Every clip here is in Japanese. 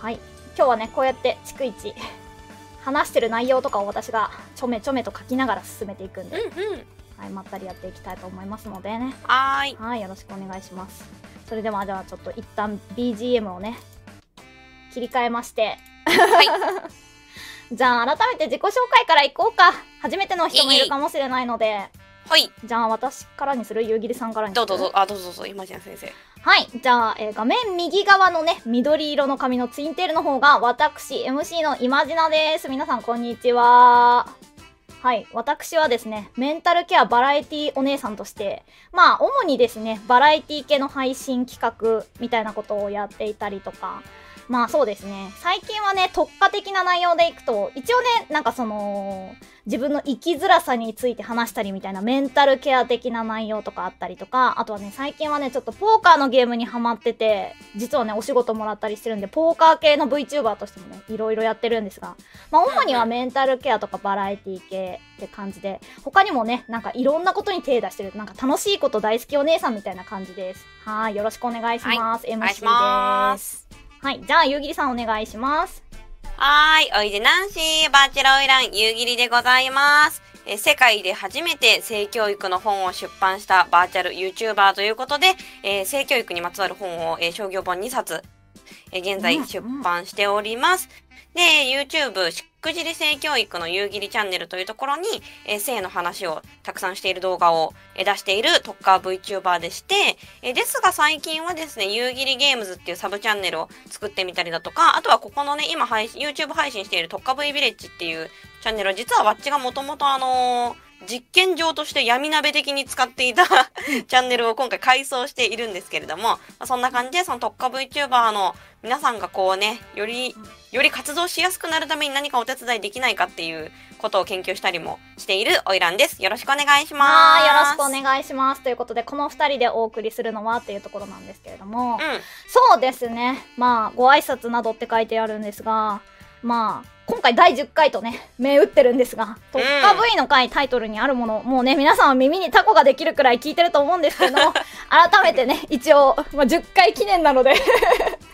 はい。今日はねこうやって逐一 話してる内容とかを私がちょめちょめと書きながら進めていくんで、うんうん。はい、まったりやっていきたいと思いますのでね。はーい。はいよろしくお願いします。それではじゃあちょっと一旦 BGM をね切り替えまして。は じゃあ改めて自己紹介からいこうか。初めての人もいるかもしれないので。はい。じゃあ私からにする？夕霧さんからにする？どうぞどうぞ。あどうぞどうぞ。今ちゃん先生はい。じゃあ、えー画面右側のね、緑色の髪のツインテールの方が、私、MC のイマジナです。皆さん、こんにちは。はい。私はですね、メンタルケアバラエティお姉さんとして、まあ、主にですね、バラエティ系の配信企画みたいなことをやっていたりとか、まあそうですね。最近はね、特化的な内容でいくと、一応ね、なんかその、自分の生きづらさについて話したりみたいなメンタルケア的な内容とかあったりとか、あとはね、最近はね、ちょっとポーカーのゲームにハマってて、実はね、お仕事もらったりしてるんで、ポーカー系の VTuber としてもね、いろいろやってるんですが、まあ主にはメンタルケアとかバラエティ系って感じで、他にもね、なんかいろんなことに手出してる、なんか楽しいこと大好きお姉さんみたいな感じです。はい、よろしくお願いします。お MC 願いしまです。はい、じゃあ、ゆうぎりさんお願いします。はーい、おいでナンシー、バーチャルオイラン、夕霧でございます。えー世界で初めて性教育の本を出版したバーチャル YouTuber ということで、えー性教育にまつわる本を、えー商業本2冊、えー現在うん出版しております。で、YouTube、しくじり性教育の夕霧チャンネルというところに、えー性の話をたくさんしている動画を、え出している特化 VTuber でして、えですが最近はですね、夕霧ゲームズっていうサブチャンネルを作ってみたりだとか、あとはここのね、今配信、YouTube 配信している特化 V ビレッジっていうチャンネルは実はわっちがもともとあのー実験場として闇鍋的に使っていたチャンネルを今回改装しているんですけれども、まあそんな感じでその特化 VTuber の皆さんがこうね、より、より活動しやすくなるために何かお手伝いできないかっていうことを研究したりもしているオイランです。よろしくお願いします。はい、よろしくお願いします。ということで、この二人でお送りするのはっていうところなんですけれども、うん。そうですね。まあ、ご挨拶などって書いてあるんですが、まあ、今回第10回とね、銘打ってるんですが、特化 V の回タイトルにあるもの、もうね、皆さんは耳にタコができるくらい聞いてると思うんですけれども、改めてね、一応、まあ、10回記念なので、は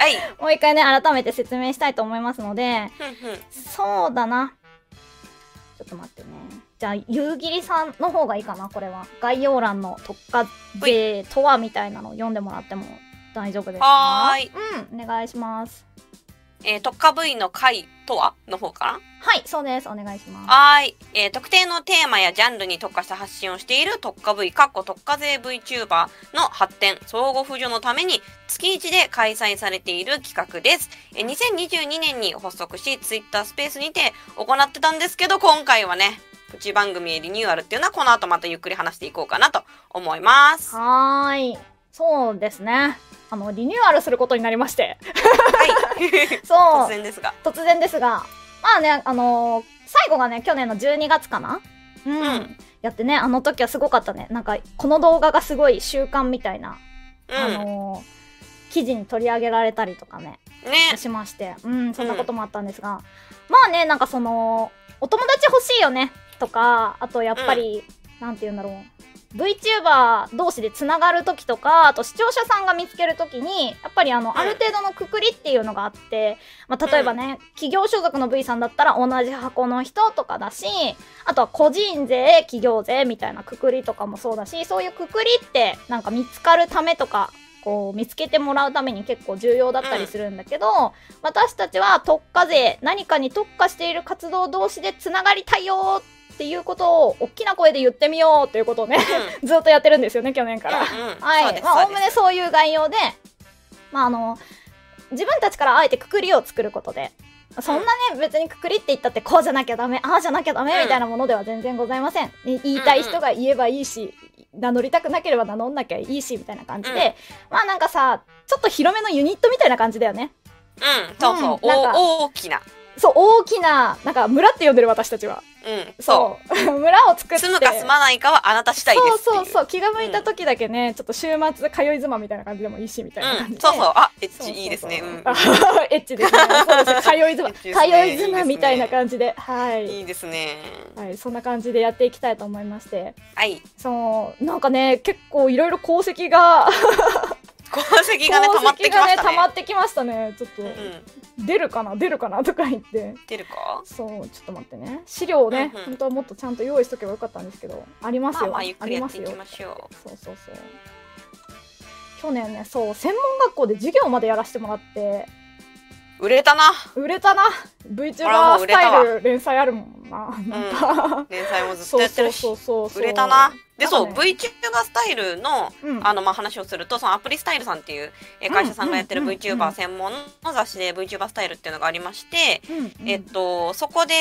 い。もう一回ね、改めて説明したいと思いますので。そうだな。ちょっと待ってね。じゃあ、夕霧さんの方がいいかな、これは。概要欄の特化税とはみたいなのを読んでもらっても大丈夫ですか？はーい。うん、お願いします。えー特化 V の回とは？の方かなはい、そうです。お願いします。はーい、えー特定のテーマやジャンルに特化した発信をしている特化 V、かっこ特化税 VTuber の発展、相互扶助のために月1で開催されている企画です。えー2022年に発足し、Twitter スペースにて行ってたんですけど、今回はね、プチ番組へリニューアルっていうのはこの後またゆっくり話していこうかなと思います。ははーい。そうですね。あの、リニューアルすることになりまして。い。そう。突然ですが。突然ですが。まあね、あのー最後がね、去年の12月かな？うん。うんやってね、あの時はすごかったね。なんか、この動画がすごい習慣みたいな、うん。あのー記事に取り上げられたりとかね、ね。しまして。うん、そんなこともあったんですが。まあね、なんかその、お友達欲しいよね、とか、あとやっぱり、なんて言うんだろう。VTuber 同士でつながる時とか、あと視聴者さんが見つける時に、やっぱりあの、ん。ある程度のくくりっていうのがあって、まあ、例えばね、企業所属の V さんだったら同じ箱の人とかだし、あとは個人税、企業税みたいなくくりとかもそうだし、そういうくくりってなんか見つかるためとか、こう見つけてもらうために結構重要だったりするんだけど、私たちは特化税、何かに特化している活動同士でつながりたいよっていうことを大きな声で言ってみようということをね、うずっとやってるんですよね、去年から。うんうんはい。まあ、おおむねそういう概要で、まあ、あの、自分たちからあえてくくりを作ることで、そんなね、別にくくりって言ったって、こうじゃなきゃダメ、ああじゃなきゃダメみたいなものでは全然ございません。ね言いたい人が言えばいいし、名乗りたくなければ名乗んなきゃいいし、みたいな感じで、まあなんかさ、ちょっと広めのユニットみたいな感じだよね。うん、そうそう、うん大きな。そう、大きな、なんか村って呼んでる私たちは。うん、そう。そう。村を作って。住むか住まないかはあなた次第ですっていう。そうそうそう。気が向いた時だけね、ちょっと週末通い妻みたいな感じでもいいし、みたいな感じで。うん、そうそう。あ、エッチいいですね。うん。あ エッチですね。そうですね。通い妻。エッチですね通い妻みたいな感じで。はい。いいですね。はい。そんな感じでやっていきたいと思いまして。はい。そう。なんかね、結構いろいろ功績が、功績がね溜まってきましたね溜まねってきましたね。ちょっと、うん。出るかな？出るかな？とか言って。出るか？そうちょっと待ってね。資料をね、うんうん。本当はもっとちゃんと用意しとけばよかったんですけど。ありますよ、まあまあゆっくりやっていありますよ。きましょそうそうそう。去年ねそう専門学校で授業までやらせてもらって。う売れたな。売れたな。VTuber スタイル連載あるもんな。なんか、連載もずっとやってるし。そうそうそうそう。売れたなでそう、ね VTuber スタイルのうん。あのまあ話をするとそのアプリスタイルさんっていうえー会社さんがやってるうんうんうんうん VTuber 専門の雑誌で VTuber スタイルっていうのがありまして、うんうん。えっとそこで、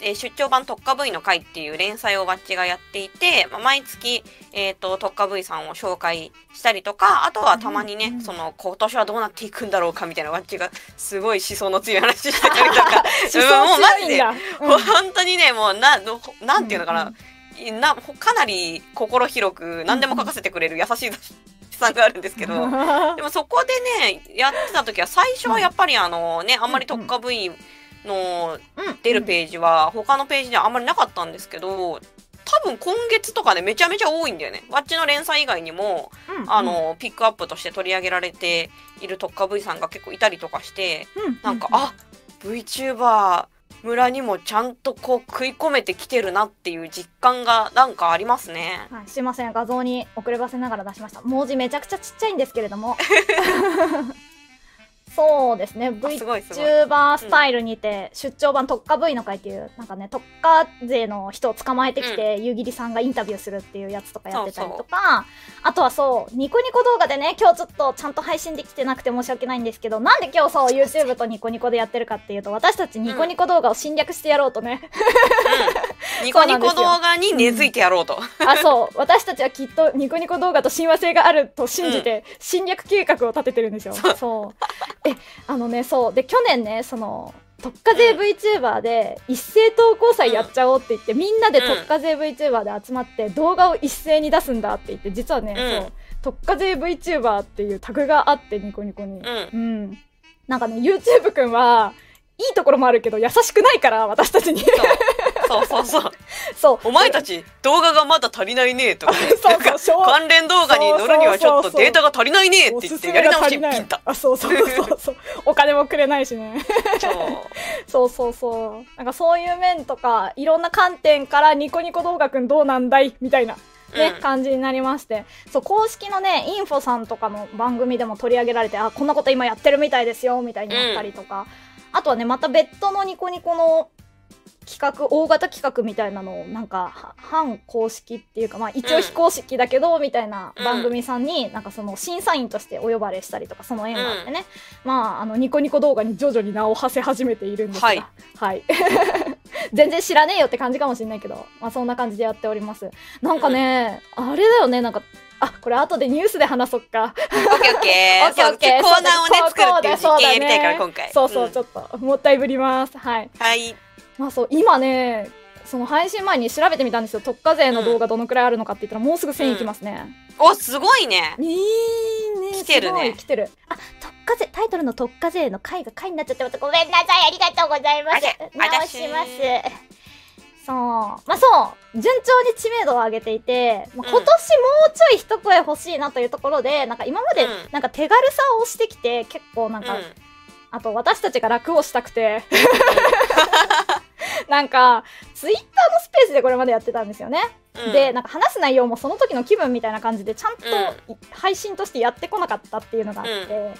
えー出張版特化 V の会っていう連載をバッチがやっていて、まあ、毎月、えっと特化 V さんを紹介したりとかあとはたまにね、うんうんその今年はどうなっていくんだろうかみたいなバッチがすごい思想の強い話してたりとか。思想 もうマジで強いんだ、うん。もう本当にねもうなのなんていうのかな、なかなり心広く何でも書かせてくれる優しい雑誌さんがあるんですけど、でもそこでねやってた時は最初はやっぱりあのねあんまり特化 V のうん。出るページは他のページにはあんまりなかったんですけど多分今月とかねめちゃめちゃ多いんだよね。わっちの連載以外にもうんあ、のピックアップとして取り上げられている特化 V さんが結構いたりとかしてうん。なんか、あ VTuber 村にもちゃんとこう食い込めてきてるなっていう実感がなんかありますね。はい、すいません。画像に遅ればせながら出しました。文字めちゃくちゃちっちゃいんですけれども そうですね。VTuber スタイルにて、出張版特化 V の会っていうなんかね特化勢の人を捕まえてきて、夕霧さんがインタビューするっていうやつとかやってたりとかあとはそうニコニコ動画でね今日ちょっとちゃんと配信できてなくて申し訳ないんですけどなんで今日そう YouTube とニコニコでやってるかっていうと私たちニコニコ動画を侵略してやろうとね、うん、ニコニコ動画に根付いてやろうと。あそう。私たちはきっとニコニコ動画と親和性があると信じて侵略計画を立ててるんですよ。そうえあのねそう。で去年ねその特化税 VTuber で一斉投稿祭やっちゃおうって言って、みんなで特化税 VTuber で集まって動画を一斉に出すんだって言って実はね、うん。そう。特化税 VTuber っていうタグがあってニコニコに。うん。うん。なんかね YouTube くんはいいところもあるけど優しくないから私たちにそうそうそう。そう。お前たち動画がまだ足りないねとか、そうそう。関連動画に乗るにはちょっとデータが足りないねって言ってやり直しピンタ。あそうそうそうそう。お金もくれないしね。そう。そうそうなんかそういう面とかいろんな観点からニコニコ動画くんどうなんだいみたいなね、うん。感じになりまして。そう公式のねインフォさんとかの番組でも取り上げられてあこんなこと今やってるみたいですよみたいになったりとか、あとはねまた別途のニコニコの企画大型企画みたいなのをなんかは反公式っていうかまあ一応非公式だけど、みたいな番組さんになんかその審査員としてお呼ばれしたりとかその縁があってね、まああのニコニコ動画に徐々に名を馳せ始めているんですがはい。はい。全然知らねえよって感じかもしれないけど、まあ、そんな感じでやっております。なんかね、あれだよねなんかあこれ後でニュースで話そっか。オッケーオッケー。オッケーオッケー。そうコーナーをね作るっていう実験やりたいからそう今回。そうそう、ん。ちょっともったいぶります。はい。はい。まあそう今ねその配信前に調べてみたんですよ。特化税の動画どのくらいあるのかって言ったらもうすぐ1000いきますね、おすごいね。いいね。来てるね。来てる。あ特化税タイトルの特化税の回が回になっちゃってまたごめんなさい。ありがとうございます。直します。そう。まあそう。順調に知名度を上げていて、まあ、今年もうちょい一声欲しいなというところで、なんか今までうん。なんか手軽さを押してきて結構なんか、あと私たちが楽をしたくて なんかツイッターのスペースでこれまでやってたんですよね、うん。でなんか話す内容もその時の気分みたいな感じでちゃんとう配信としてやってこなかったっていうのがあって、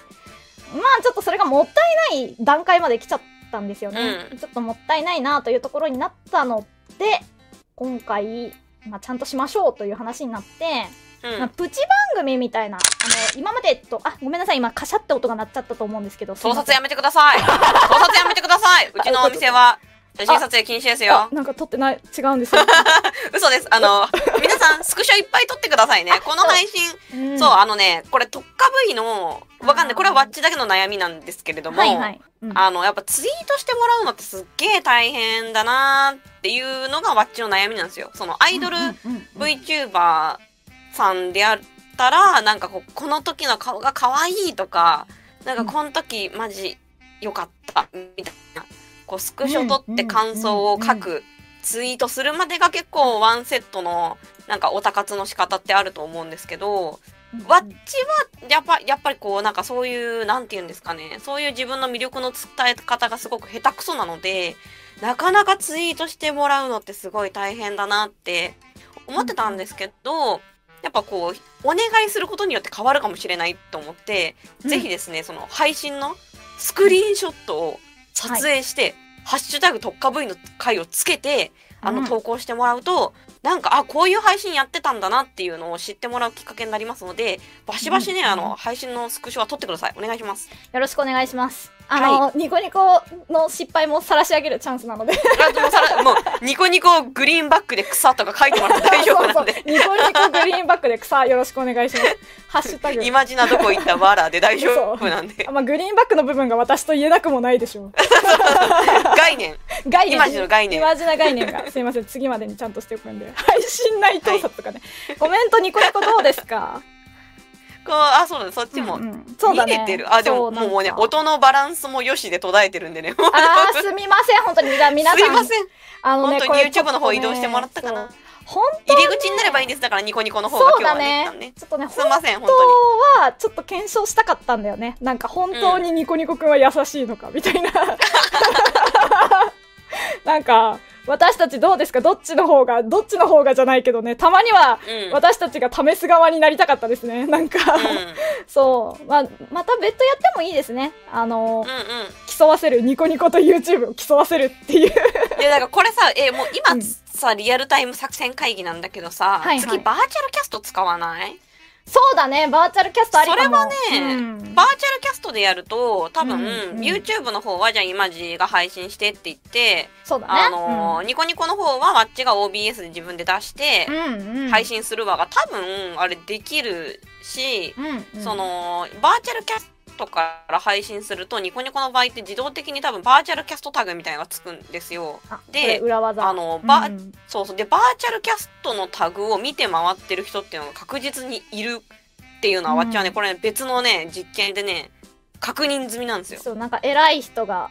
まあちょっとそれがもったいない段階まで来ちゃったんですよね、うん。ちょっともったいないなというところになったので今回、まあ、ちゃんとしましょうという話になって、プチ番組みたいなあの今までとあごめんなさい今カシャって音が鳴っちゃったと思うんですけど盗撮やめてください。盗撮やめてください。うちのお店は写真撮影禁止ですあよ。なんか撮ってない違うんですよ、嘘です。あの、皆さんスクショいっぱい撮ってくださいね。この配信、うんそう、あのね、これ特化部位の、わかんない。これはワッチだけの悩みなんですけれども、はいはい、うんあの、やっぱツイートしてもらうのってすっげえ大変だなーっていうのがワッチの悩みなんですよ。そのアイドル VTuber さんであったら、なんかこう、この時の顔が可愛いとか、なんかこの時マジ良かった、みたいな。こう、スクショ撮って感想を書く、ツイートするまでが結構ワンセットの、なんかオタ活の仕方ってあると思うんですけど、わっちはやっぱやっぱりこうなんかそういうなんて言うんですかねそういう自分の魅力の伝え方がすごく下手くそなのでなかなかツイートしてもらうのってすごい大変だなって思ってたんですけど、やっぱこうお願いすることによって変わるかもしれないと思って、うんぜひですねその配信のスクリーンショットを撮影して、ハッシュタグ特化部位の回をつけてあうん。の投稿してもらうと、なんかあこういう配信やってたんだなっていうのを知ってもらうきっかけになりますのでバシバシね、うん。あの配信のスクショは撮ってください。お願いします。よろしくお願いします。あの、ニコニコの失敗も晒し上げるチャンスなので。あでもさらもうニコニコグリーンバックで草とか書いてもらって大丈夫なんでそうそうニコニコグリーンバックで草よろしくお願いします。ハッシュタグ。イマジナどこ行ったわらで大丈夫なんであまあ、グリーンバックの部分が私と言えなくもないでしょう。概念概念。イマジの概念イマジな概念が。すいません。次までにちゃんとしておくんで。配信内盗撮とかね。コメントニコニコどうですか？こうあそうだねそっちも、うんうんそうてるあでももうね音のバランスもよしで途絶えてるんでねあー、すみません。本当に。じゃあ皆さん。すいませんあのね、本当に YouTube の方移動してもらったかな本当入り口になればいいんですだからニコニコの方が今日はね一ね旦ね。ちょっとね、すいません本本当はちょっと検証したかったんだよね。なんか本当にニコニコくんは優しいのかみたいな。なんか私たちどうですか？どっちの方がどっちの方がじゃないけどね。たまにはうん。私たちが試す側になりたかったですね。なんか、うん。そう、まあ、また別途やってもいいですね。あの、うんうん。競わせるニコニコと YouTube を競わせるっていう。いやだからこれさえもう今うん。さ、リアルタイム作戦会議なんだけどさ、はいはい。次バーチャルキャスト使わない？そうだね。バーチャルキャストありかも。それはねうん。バーチャルキャストでやると多分、うん。うん YouTube の方はじゃあイマジが配信してって言って、そうだね。あのーニコニコの方はわっちが OBS で自分で出して、うんうんうん。配信するわが多分あれできるし、うんうん。そのバーチャルキャストから配信するとニコニコの場合って自動的に多分バーチャルキャストタグみたいなのがつくんですよ。あで裏技。あのバうんそうそう。でバーチャルキャストのタグを見て回ってる人っていうのが確実にいるっていうのは、うん。わっちはねこれね別のね実験でね確認済みなんですよ。そうなんか偉い人が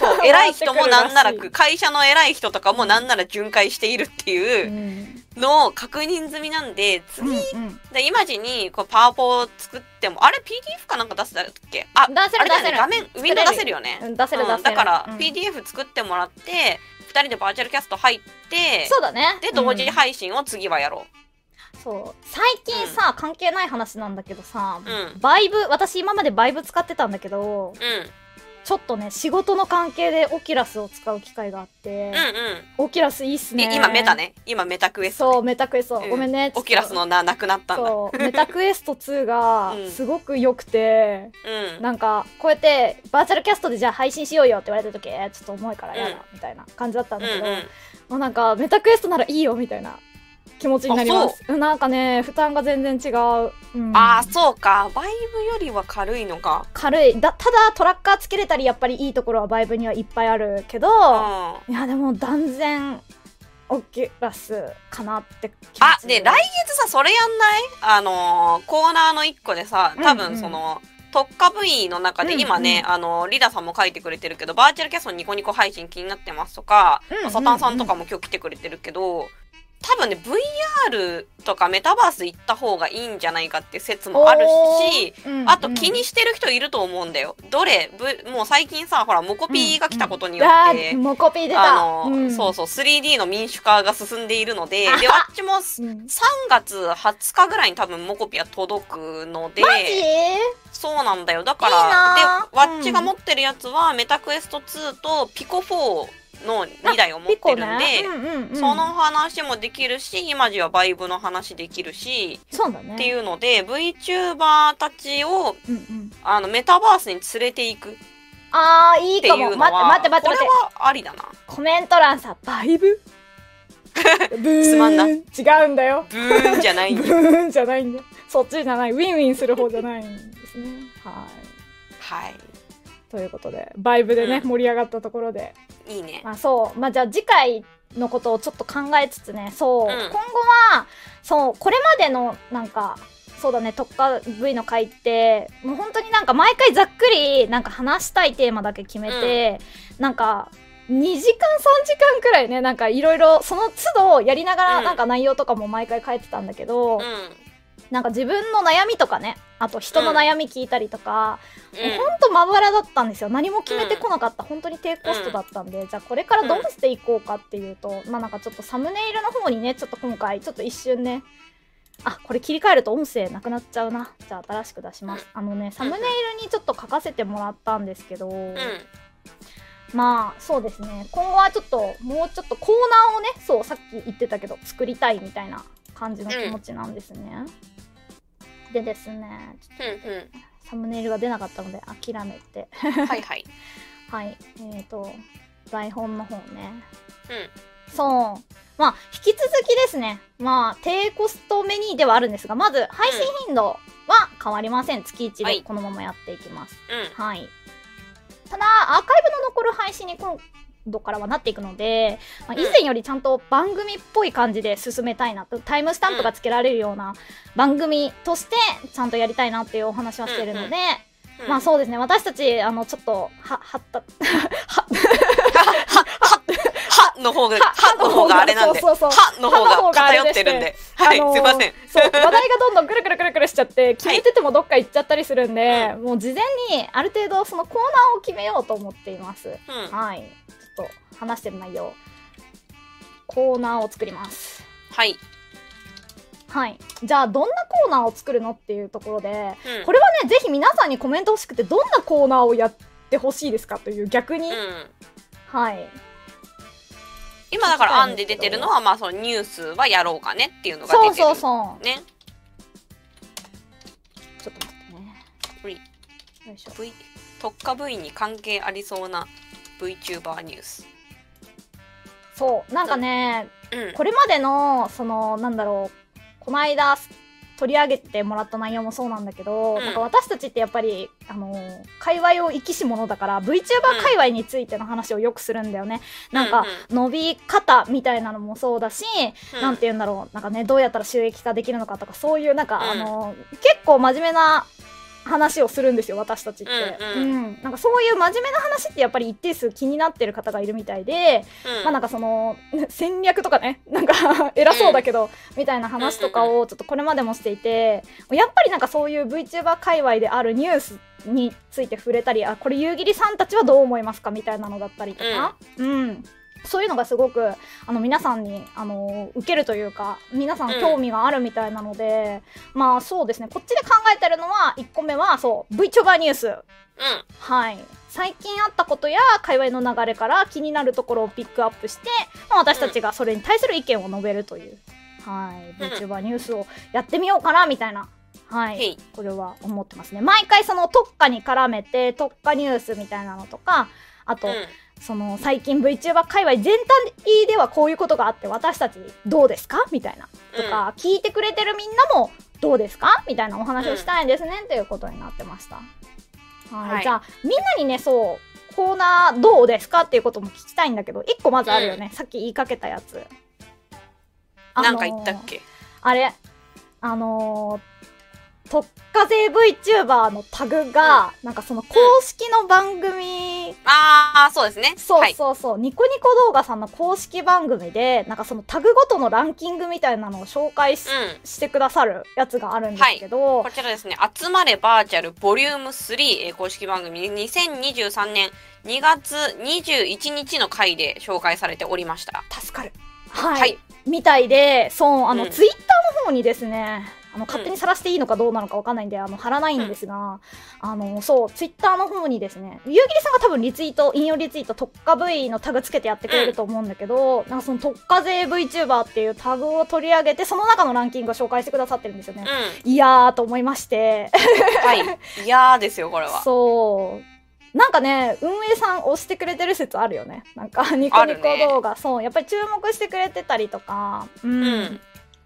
そう 偉い人もなんなら会社の偉い人とかもなんなら巡回しているってういうん。のを確認済みなんで次、うんうん。でイマジにこうパワポを作ってもあれ PDF かなんか出せたっけ？あ出せるね出せる。画面ウィンドウ出せるよね。うん出せる出せる。うんだから、うん。PDF 作ってもらって2人でバーチャルキャスト入ってそうだね。で同時うん。配信を次はやろそう。最近さ、関係ない話なんだけどさ、うん。バイブ私今までバイブ使ってたんだけどう。うん。ちょっとね仕事の関係でオキュラスを使う機会があってうん、オキュラスいいっすうん。ね。で今メタね。今 Meta Quest、そう Meta Quest、うん。ごめんね。オキュラスの名なくなったんだ。そう。 Meta Quest 2がうん。すごく良くて、うん。なんかこうやってバーチャルキャストでじゃあ配信しようよって言われた時えーちょっと重いからやだ、うん。みたいな感じだったんだけど、うんうん。もうなんか Meta Quest ならいいよみたいな気持ちになります。う。んなんかね負担が全然違う、うん。ああそうか。 VIVE よりは軽いのか。軽い。だただトラッカーつけれたりやっぱりいいところは VIVE にはいっぱいあるけど、うん。いやでも断然オキュラスかなって気あで来月さそれやんない？あのーコーナーの一個でさ多うんうん。分その、特化部位の中で今ね、うん。あのリダさんも書いてくれてるけどバーチャルキャストニコニコ配信気になってますとか、うんうんうんサタンさんとかも今日来てくれてるけど多分ね VR とかメタバース行った方がいいんじゃないかって説もあるし、おー。うんあと気にしてる人いると思うんだよ。どれ？ぶもう最近さほらモコピーが来たことによあって、ーモコピー出た。あの、ん。そうそう 3D の民主化が進んでいるのででわっちもうん。3月20日ぐらいに多分モコピは届くのでそうなんだよ。だからでうん。わっちが持ってるやつは、メタクエスト2とピコ4の2台を持ってるんで、ね。うんうんうん。その話もできるし今じはバイブの話できるし、そうだね。っていうので VTuber たちをうんうん。あのメタバースに連れていくっあーいいてかも。いうのは待って待って待ってこれはありだな。コメント欄さバイブ？ブー。ンすまんな。違うんだよ。ブーンじゃないん ブーンじゃないんだよ。そっちじゃない。ウィンウィンする方じゃないんですね。はい。はい。ということでバイブでね、うん。盛り上がったところでいいね。まあそう。まあじゃあ次回のことをちょっと考えつつね。そう、うん。今後はそうこれまでのなんかそうだね特化 V の回ってもう本当になんか毎回ざっくりなんか話したいテーマだけ決めて、なんか2時間3時間くらいねなんかいろいろその都度やりながらうん。なんか内容とかも毎回書いてたんだけど、うんなんか自分の悩みとかねあと人の悩み聞いたりとか、うん。もうほんとまばらだったんですよ。何も決めてこなかった、本当に低コストだったんで、じゃあこれからどうしていこうかっていうと、まあなんかちょっとサムネイルの方にねちょっと今回ちょっと一瞬ねあこれ切り替えると音声なくなっちゃうな。じゃあ新しく出します、あのねサムネイルにちょっと書かせてもらったんですけど、うん。まあそうですね。今後はちょっともうちょっとコーナーをねそうさっき言ってたけど作りたいみたいな感じの気持ちなんですね、でですねちょっうんうん。とサムネイルが出なかったので諦めて。はいはい。はいえーと台本の方ね。うん。そう。まあ引き続きですね。まあ低コストメニューではあるんですがまず配信頻度は変わりません。月1はい。でこのままやっていきます、うん。はい。ただ、アーカイブの残る配信に今度からはなっていくので、まあ、以前よりちゃんと番組っぽい感じで進めたいなと、タイムスタンプがつけられるような番組としてちゃんとやりたいなっていうお話はしてるので、うんまあそうですね、私たち、あの、ちょっと、は、はった、はの方が、はの方があれなんで、そうそうそう。はの方が偏ってるんで、はい、あのーすいません。そう、話題がどんどんくるくるくるくるしちゃって、決めててもどっか行っちゃったりするんで、もう事前にある程度そのコーナーを決めようと思っています。うん。はい。と話してる内容。コーナーを作ります。はい。はい。じゃあ、どんなコーナーを作るのっていうところで、うんこれはね、ぜひ皆さんにコメント欲しくて、どんなコーナーをやってほしいですかという逆に、うん。はい。今だから案で出てるのは、まあそのニュースはやろうかねっていうのが出てる。そうそうそう。ね。ちょっと待ってね。ほいよいしょ。V、特化部員に関係ありそうな VTuber ニュース。そう。なんかね、うん。これまでの、その、なんだろう、この間、取り上げてもらった内容もそうなんだけど、うんなんか私たちってやっぱり、あのー界隈を生きし者だから、VTuber 界隈についての話をよくするんだよね。なんか、伸び方みたいなのもそうだし、うんなんて言うんだろう、なんかね、どうやったら収益化できるのかとか、そういう、なんか、うんあのー結構真面目な話をするんですよ、私たちって。うんうん。うん。なんかそういう真面目な話ってやっぱり一定数気になってる方がいるみたいで、うん。まあなんかその戦略とかねなんか 偉そうだけど、みたいな話とかをちょっとこれまでもしていてやっぱりなんかそういう VTuber 界隈であるニュースについて触れたりあこれ夕霧さんたちはどう思いますか？みたいなのだったりとか、うんそういうのがすごくあの皆さんにあの受けるというか皆さん興味があるみたいなので、まあそうですねこっちで考えてるのは1個目はそう VTuber ニュースうん。はい。最近あったことや界隈の流れから気になるところをピックアップして、まあ、私たちがそれに対する意見を述べるという、はい。うん VTuber ニュースをやってみようかな、みたいな。はい。これは思ってますね。毎回その特化に絡めて、特化ニュースみたいなのとか、あと、うん。その最近 VTuber 界隈全体ではこういうことがあって私たちどうですか？みたいな。とか、聞いてくれてるみんなもどうですか？みたいなお話をしたいですね、っていうことになってました。はい。はいじゃあ、みんなにね、そう、コーナーどうですか？っていうことも聞きたいんだけど、一個まずあるよね。さっき言いかけたやつ。あのーなんか言ったっけ？あれ、あのー特化税 VTuber のタグが、なんかその公式の番組ああ、そうですね。そうはい。そうそう、ニコニコ動画さんの公式番組で、なんかそのタグごとのランキングみたいなのを紹介し,、うん。してくださるやつがあるんですけど、こちらですね、集まれバーチャルボリューム3、えー公式番組2023年2月21日の回で紹介されておりました。助かる。はい。はいみたいで、そう、あの、うんツイッターの方にですね、あの、勝手にさらしていいのかどうなのかわかんないんで、あの、貼らないんですが、あの、そう、ツイッターの方にですね、ゆうぎりさんが多分リツイート、引用リツイート、特化 V のタグつけてやってくれると思うんだけど、なんかその特化税 VTuber っていうタグを取り上げて、その中のランキングを紹介してくださってるんですよね。ういやーと思いまして、ん。はい。いやーですよ、これは。そう。なんかね、運営さん押してくれてる説あるよね。なんか、ニコニコ動画、そう、やっぱり注目してくれてたりとか、うん。うん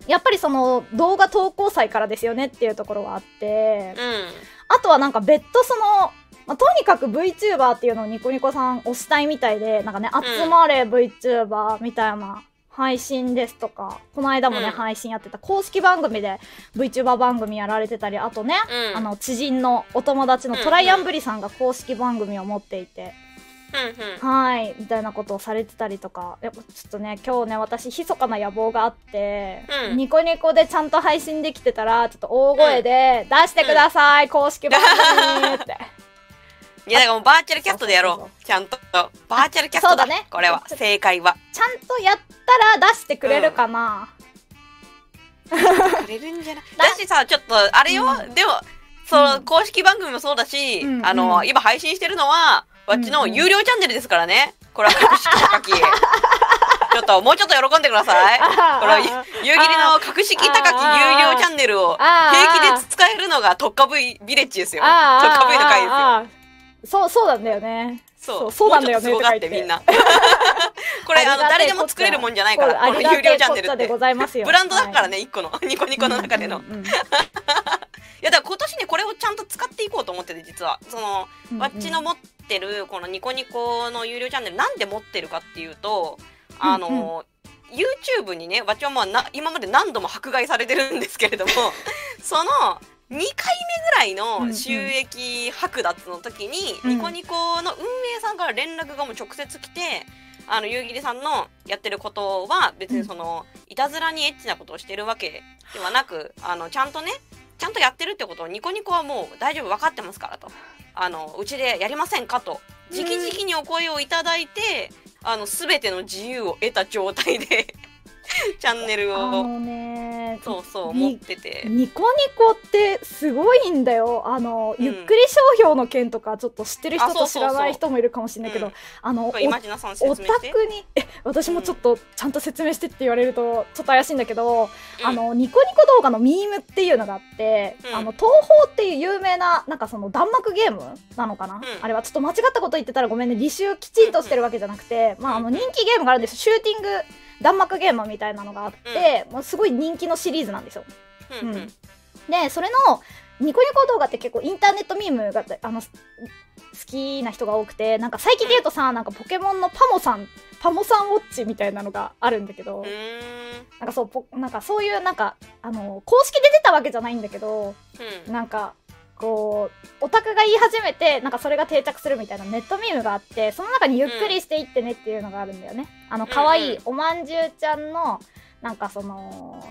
やっぱりその動画投稿祭からですよねっていうところはあって、うん。あとはなんか別途その、まあ、とにかく VTuber っていうのをニコニコさん推したいみたいで、なんかね、ん。集まれ VTuber みたいな配信ですとか、この間もね、うん。配信やってた公式番組で VTuber 番組やられてたり、あとね、うん。あの、知人のお友達のトライアンブリさんが公式番組を持っていて、うんうん。はい、みたいなことをされてたりとか、やっぱちょっとね、今日ね、私、密かな野望があって、うんニコニコでちゃんと配信できてたら、ちょっと大声で、出してください、公式番組って。いや、だからもうバーチャルキャストでやろう。ちゃんと。バーチャルキャストだ。ねこれは。正解は。ちゃんとやったら出してくれるかな、くれるんじゃない？だしさ、ちょっと、あれよ。うんでも、その、うん公式番組もそうだし、うんあの、うん今配信してるのは、わっちの有料チャンネルですからね。これは格式高き。ちょっと、もうちょっと喜んでください。これは、夕霧の格式高き有料チャンネルを平気で使えるのが特化 V ビレッジですよ。特化 V の回ですよ。そう、そうなんだよね。そう。そうなんだよねっとすごがってみんな。これ、あの、誰でも作れるもんじゃないから、この有料チャンネルってでご。ざいますよ。ブランドだからね、ね、一個の。ニコニコの中での。や、だから今年ね、これをちゃんと使っていこうと思ってて、実は。その、うんわっちの持ってる、このニコニコの有料チャンネル、なんで持ってるかっていうと、あの、YouTube にね、わっちはまあな、今まで何度も迫害されてるんですけれども、その、2回目ぐらいの収益剥奪の時に、うん。ニコニコの運営さんから連絡がもう直接来て、あの、夕霧さんのやってることは別にその、いたずらにエッチなことをしてるわけではなく、あの、ちゃんとね、ちゃんとやってるってことをニコニコはもう大丈夫分かってますからと。あの、うちでやりませんかと。直々にお声をいただいて、あの、すべての自由を得た状態で、チャンネルあを、のね、そうそう、に持ってて。ニコニコってすごいんだよ。あの、うん。ゆっくり商標の件とかちょっと知ってる人と知らない人もいるかもしれないけど、うんあの、お。宅に、え、私もちょっとちゃんと説明してって言われるとちょっと怪しいんだけど、うん。あの、ニコニコ動画のミームっていうのがあって、うん。あの、東宝っていう有名な、なんかその弾幕ゲームなのかな、ん。あれはちょっと間違ったこと言ってたらごめんね、履修きちんとしてるわけじゃなくて、まあ、あの、人気ゲームがあるんですシューティング弾幕ゲームみたいなのがあって、もうすごい人気のシリーズなんですよ。うんうん。うん。で、それの、ニコニコ動画って結構インターネットミームが、あの、す好きな人が多くて、なんか最近で言うとさ、なんかポケモンのパモさん、パモさんウォッチみたいなのがあるんだけど、なんかそう、ポなんかそういうなんか、あの、公式で出たわけじゃないんだけど、うん。なんか、こう、オタクが言い始めて、なんかそれが定着するみたいなネットミームがあって、その中にゆっくりしていってねっていうのがあるんだよね。あの、可愛いうんおまんじゅうちゃんの、なんかその、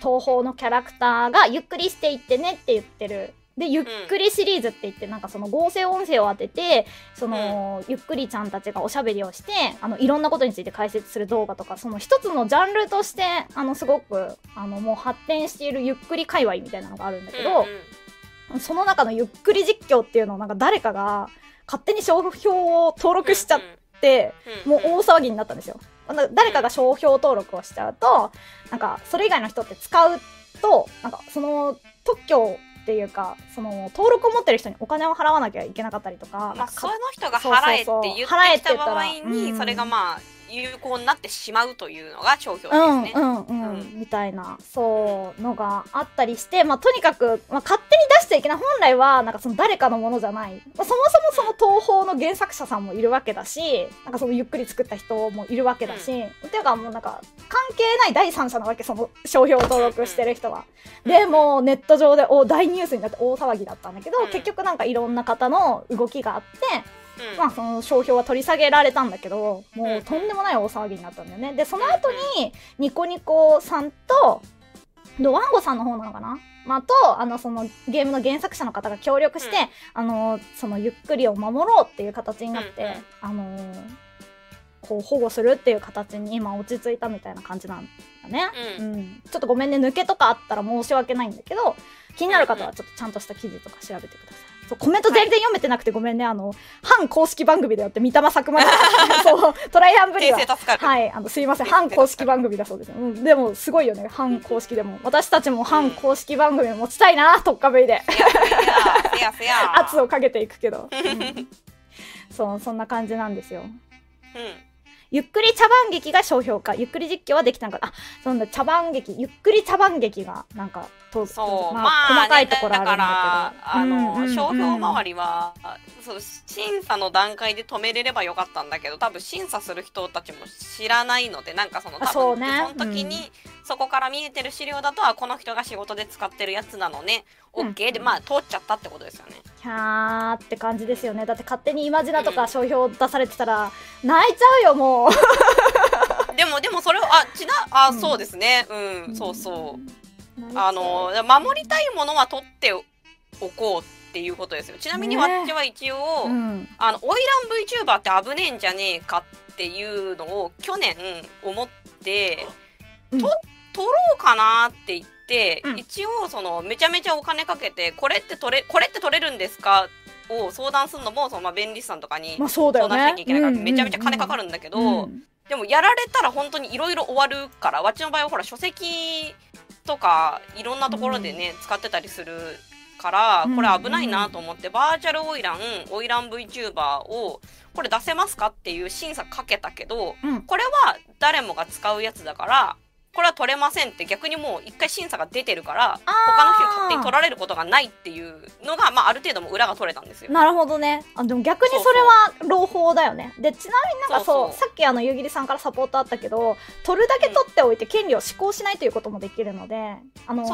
東宝のキャラクターがゆっくりしていってねって言ってる。で、ゆっくりシリーズって言って、なんかその合成音声を当てて、その、ゆっくりちゃんたちがおしゃべりをして、あの、いろんなことについて解説する動画とか、その一つのジャンルとして、あの、すごく、あの、もう発展しているゆっくり界隈みたいなのがあるんだけど、その中のゆっくり実況っていうのをなんか誰かが勝手に商標を登録しちゃって、もう大騒ぎになったんですよ。誰かが商標登録をしちゃうと、なんかそれ以外の人って使うと、なんかその特許っていうか、その登録を持ってる人にお金を払わなきゃいけなかったりとか、まあ、その人が払えって言ってきた場合に、うんそれがまあ、有効になってしまうというのが商標うんですね。うんうん、うんみたいなそうのがあったりして、まあ、とにかく、まあ、勝手に出しちゃいけない本来はなんかその誰かのものじゃない、まあ、そもそもその東宝の原作者さんもいるわけだしなんかそのゆっくり作った人もいるわけだし、っていうかもうなんか関係ない第三者なわけその商標登録してる人は。でもうネット上でお大ニュースになって大騒ぎだったんだけど、うん結局なんかいろんな方の動きがあって。うんまあその商標は取り下げられたんだけど、もうとんでもない大騒ぎになったんだよね。で、その後に、ニコニコさんと、ドワンゴさんの方なのかな？まあ、と、あの、そのゲームの原作者の方が協力して、うんあの、そのゆっくりを守ろうっていう形になって、うんうんあのこう保護するっていう形に今落ち着いたみたいな感じなんだね。ううんん。ちょっとごめんね、抜けとかあったら申し訳ないんだけど、気になる方はちょっとちゃんとした記事とか調べてください。そうコメント全然読めてなくてごめんね。あの、反公式番組だよって、三玉作間 そう、トライアンブリ訂は。はい、あの、すいません。反公式番組だそうです。うん、でも、すごいよね。反公式でも。私たちも反公式番組を持ちたいな、特化 V で。せやせやせや。圧をかけていくけど。うんそう、そんな感じなんですよ。うん。ゆっくり茶番劇が商標化。ゆっくり実況はできたのか。あ、そんな茶番劇、ゆっくり茶番劇がなんかとそう、ままあ、あ細かいところあるんだけど。だから、あの、商標周りは、そう、審査の段階で止めれればよかったんだけど、多分審査する人たちも知らないので、なんかその、多分、あそうね。その時に、そこから見えてる資料だと、あ、この人が仕事で使ってるやつなのね、うん。OK で、まあ、通っちゃったってことですよね。キャーって感じですよね。だって勝手にイマジナとか商標出されてたら泣いちゃうよもう。でも、でもそれを、あ、ちな、あ、うん。そうですね。うん、そうそう。あの、守りたいものは取っておこうっていうことですよ。ちなみにね私は一応、うん。あの、オイラン VTuber って危ねえんじゃねえかっていうのを去年思って、うん。と、取ろうかなって言って、うん。一応その、めちゃめちゃお金かけて、これって取れ、これって取れるんですか？を相談するのも、その、まあ、弁理士さんとかに相談しなきゃいけないから、めちゃめちゃ金かかるんだけど、うん。でもやられたら本当にいろいろ終わるから、わっちの場合はほら書籍とかいろんなところでね、使ってたりするから、うん。これ危ないなと思って、バーチャルオイラン、オイラン VTuber をこれ出せますかっていう審査かけたけど、うん。これは誰もが使うやつだから、これは取れませんって逆にもう一回審査が出てるから、他の人に勝手に取られることがないっていうのが、まあある程度も裏が取れたんですよ。なるほどね。あでも逆にそれは朗報だよね。でちなみになんかそうさっきあの夕霧さんからサポートあったけど取るだけ取っておいて権利を施行しないということもできるのであの身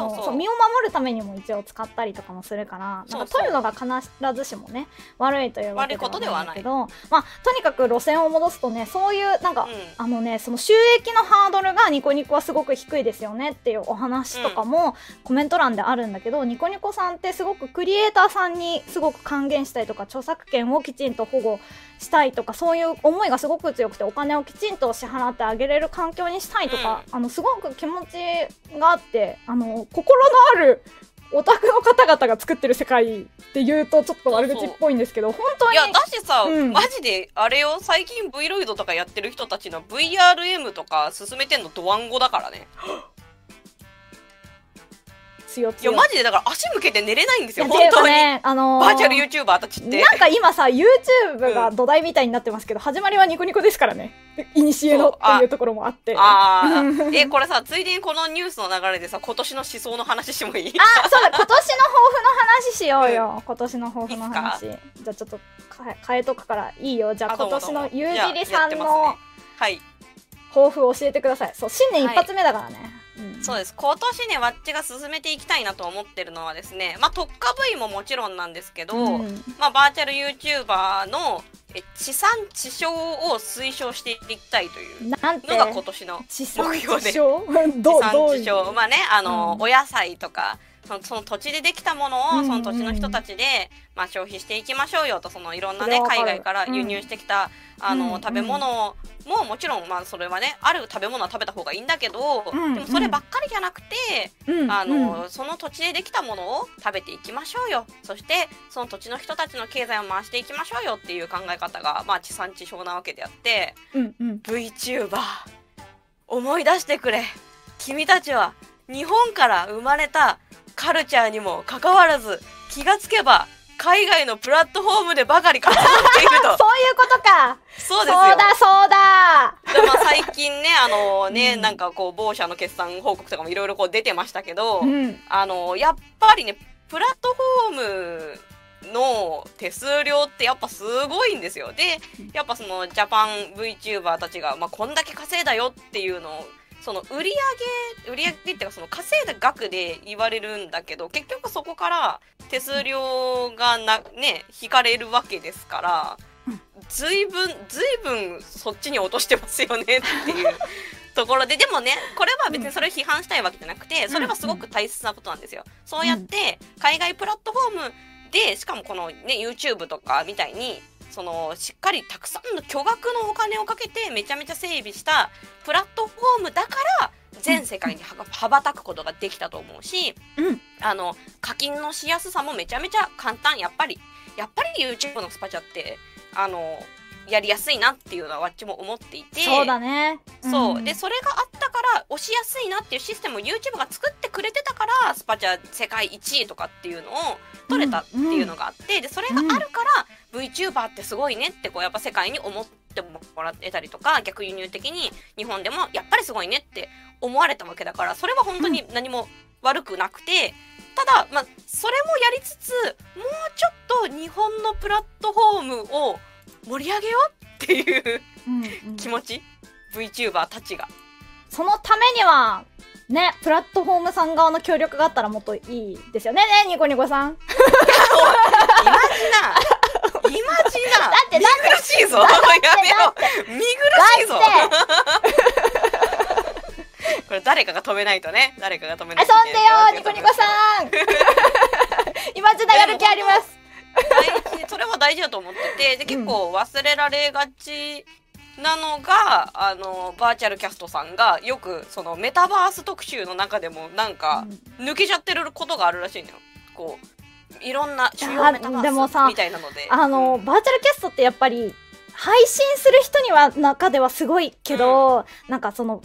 を守るためにも一応使ったりとかもするからなんか取るのが必ずしもね悪いというわけでは悪いことではない。けどまあとにかく路線を戻すとねそういうなんか、うん。あのねその収益のハードルがニコニコはすごく低いですよねっていうお話とかもコメント欄であるんだけど、ニコニコさんってすごくクリエイターさんにすごく還元したいとか著作権をきちんと保護したいとかそういう思いがすごく強くてお金をきちんと支払ってあげれる環境にしたいとか、あのすごく気持ちがあってあの心のあるオタクの方々が作ってる世界っていうとちょっと悪口っぽいんですけど本当にいやだしさ、うん。マジであれよ。最近 V ロイドとかやってる人たちの VRM とか進めてんのドワンゴだからね い強。強やマジでだから足向けて寝れないんですよ本当に、ねあのーバーチャル YouTuber たちって。なんか今さ YouTube が土台みたいになってますけど、始まりはニコニコですからね。いにしえのっていうところもあって。あうんあえこれさついでにこのニュースの流れでさ今年の思想の話してもいい？あそうだ今年の抱負の話しようよ、今年の抱負の話。じゃあちょっと変え変えとくからいいよ。じゃあ今年のゆうじりさんのはい。抱負を教えてください。そう新年一発目だからね、うん。そうです。今年ねわっちが進めていきたいなと思ってるのはですねまあ特化 V ももちろんなんですけど、うん。まあ、バーチャル YouTuber のえ地産地消を推奨していきたいというのが今年の目標で。消？地産地消。まあねあの、うん。お野菜とかそのその土地でできたものを、その土地の人たちで、まあ、消費していきましょうよとそのいろんなね海外から輸入してきた、あの、食べ物ももちろん、まあ、それはねある食べ物は食べた方がいいんだけど、うんでもそればっかりじゃなくて、うんあの、うんその土地でできたものを食べていきましょうよ。そしてその土地の人たちの経済を回していきましょうよっていう考え方が、まあ、地産地消なわけであってうんうん。VTuber 思い出してくれ。君たちは日本から生まれたカルチャーにもかかわらず気がつけば海外のプラットフォームでばかり活動していると。そういうことか。そうですよ。そうだそうだ。でまあ最近ねあのね、うん。なんかこう某社の決算報告とかもいろいろこう出てましたけど、うん。あのやっぱりねプラットフォームの手数料ってやっぱすごいんですよ。でやっぱそのジャパン VTuber たちが、まあ、こんだけ稼いだよっていうのをその売り上げ売り上げっていうかその稼いだ額で言われるんだけど結局そこから手数料がなね引かれるわけですからうんずいぶんずいぶんそっちに落としてますよねっていうところで でもねこれは別にそれを批判したいわけじゃなくてそれはすごく大切なことなんですよ。そうやって海外プラットフォームでしかもこのね YouTube とかみたいにそのしっかりたくさんの巨額のお金をかけてめちゃめちゃ整備したプラットフォームだから全世界には羽ばたくことができたと思うし、うん。あの課金のしやすさもめちゃめちゃ簡単。やっぱりやっぱり YouTube のスパチャってあのやりやすいなっていうのはわっちも思っていて。そうだね。そう、ん。でそれがあったから押しやすいなっていうシステムを YouTube が作ってくれてたからスパチャ世界1位とかっていうのを取れたっていうのがあって、でそれがあるから VTuber ってすごいねってこうやっぱ世界に思ってもらえたりとか逆輸入的に日本でもやっぱりすごいねって思われたわけだからそれは本当に何も悪くなくてただ、まあ、それもやりつつもうちょっと日本のプラットフォームを盛り上げようっていううんうん。気持ち？VTuber たちが。そのためにはねプラットフォームさん側の協力があったらもっといいですよね。ねニコニコさん。イマジナ。イマジナ。だって見苦しいぞ。やめ見苦しいぞ。これ誰かが止めないとね。誰かが止めないと遊んでよニコニコさん。今時代やる気ありますそれは大事だと思っててで結構忘れられがちなのが、あのバーチャルキャストさんがよくそのメタバース特集の中でもなんか抜けちゃってることがあるらしいのよ。こういろんな主要メタバでもさースみたいなので。あの、うん。バーチャルキャストってやっぱり配信する人には中ではすごいけど、なんかその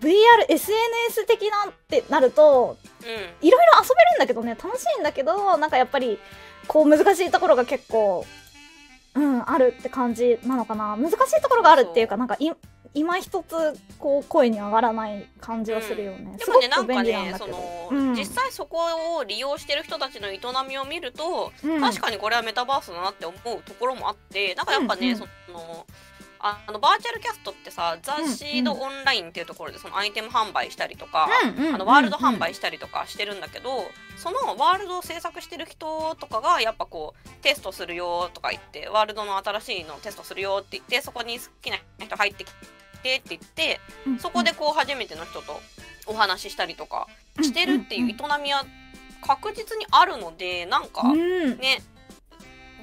VRSNS 的なってなるとうん。いろいろ遊べるんだけどね楽しいんだけどなんかやっぱりこう難しいところが結構うんあるって感じなのかな。難しいところがあるっていうかなんかい今一つこう声に上がらない感じはするよね、ですもねなんかねその、うん。実際そこを利用してる人たちの営みを見ると、うん。確かにこれはメタバースだなって思うところもあってなんかやっぱね、うんうん。そのあのバーチャルキャストってさザ・シードオンラインっていうところでそのアイテム販売したりとか、あのワールド販売したりとかしてるんだけど、そのワールドを制作してる人とかがやっぱこうテストするよとか言ってワールドの新しいのテストするよって言ってそこに好きな人入ってきてって言ってうんそこでこう初めての人とお話ししたりとかしてるっていう営みは確実にあるのでなんかうん。ね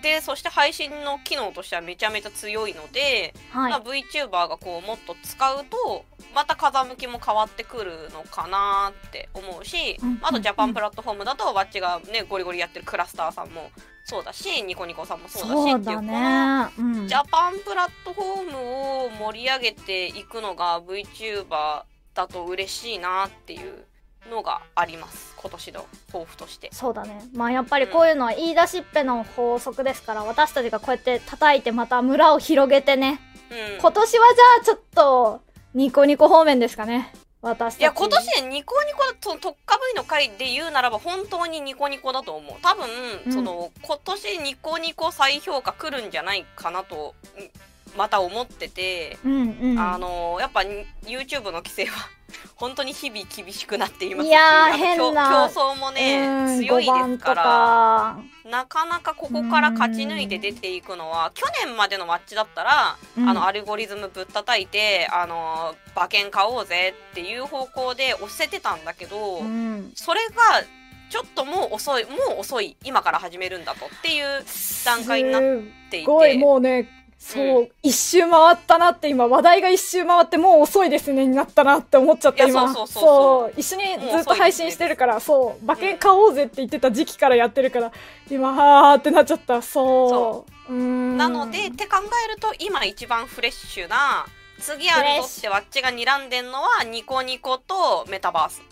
でそして配信の機能としてはめちゃめちゃ強いので、はい。まあ、VTuber がこうもっと使うとまた風向きも変わってくるのかなって思うし、うんあとジャパンプラットフォームだとわっちがねゴリゴリやってるクラスターさんもそうだしニコニコさんもそうだしっていうこのジャパンプラットフォームを盛り上げていくのが VTuber だと嬉しいなっていうのがあります。今年の抱負として。そうだね。まあやっぱりこういうのは言い出しっぺの法則ですから私たちがこうやって叩いてまた村を広げてね。うん。今年はじゃあちょっとニコニコ方面ですかね。私いや今年でニコニコその特化部位の回で言うならば本当にニコニコだと思う。多分、うん。その今年ニコニコ再評価来るんじゃないかなとうんまた思ってて、うんうん。あのやっぱ YouTube の規制は 本当に日々厳しくなっています。しいや変競な。競争もねうん強いで5番とすからか。なかなかここから勝ち抜いて出ていくのは去年までのマッチだったら、うん。あのアルゴリズムぶったたいてあの馬券買おうぜっていう方向で押せてたんだけど、うん。それがちょっともう遅いもう遅い今から始めるんだとっていう段階になっていて。すごい。もうねそう、一周回ったなって今話題が一周回ってもう遅いですねになったなって思っちゃった今。そうそう一緒にずっと配信してるからそう馬券買おうぜって言ってた時期からやってるから今はーってなっちゃった。そう。う。ーんなのでって考えると今一番フレッシュな次あるぞってわっちが睨んでんのはニコニコとメタバース。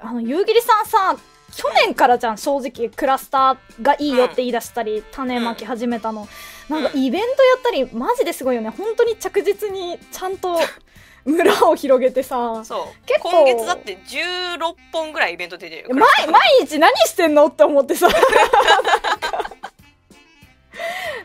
あの夕霧さんさ去年からじゃん正直。クラスターがいいよって言い出したり、種まき始めたの、なんかイベントやったりマジですごいよね。本当に着実にちゃんと 村を広げてさ。そう。結構今月だって16本ぐらいイベント出てるよ毎毎日何してんのって思ってさ。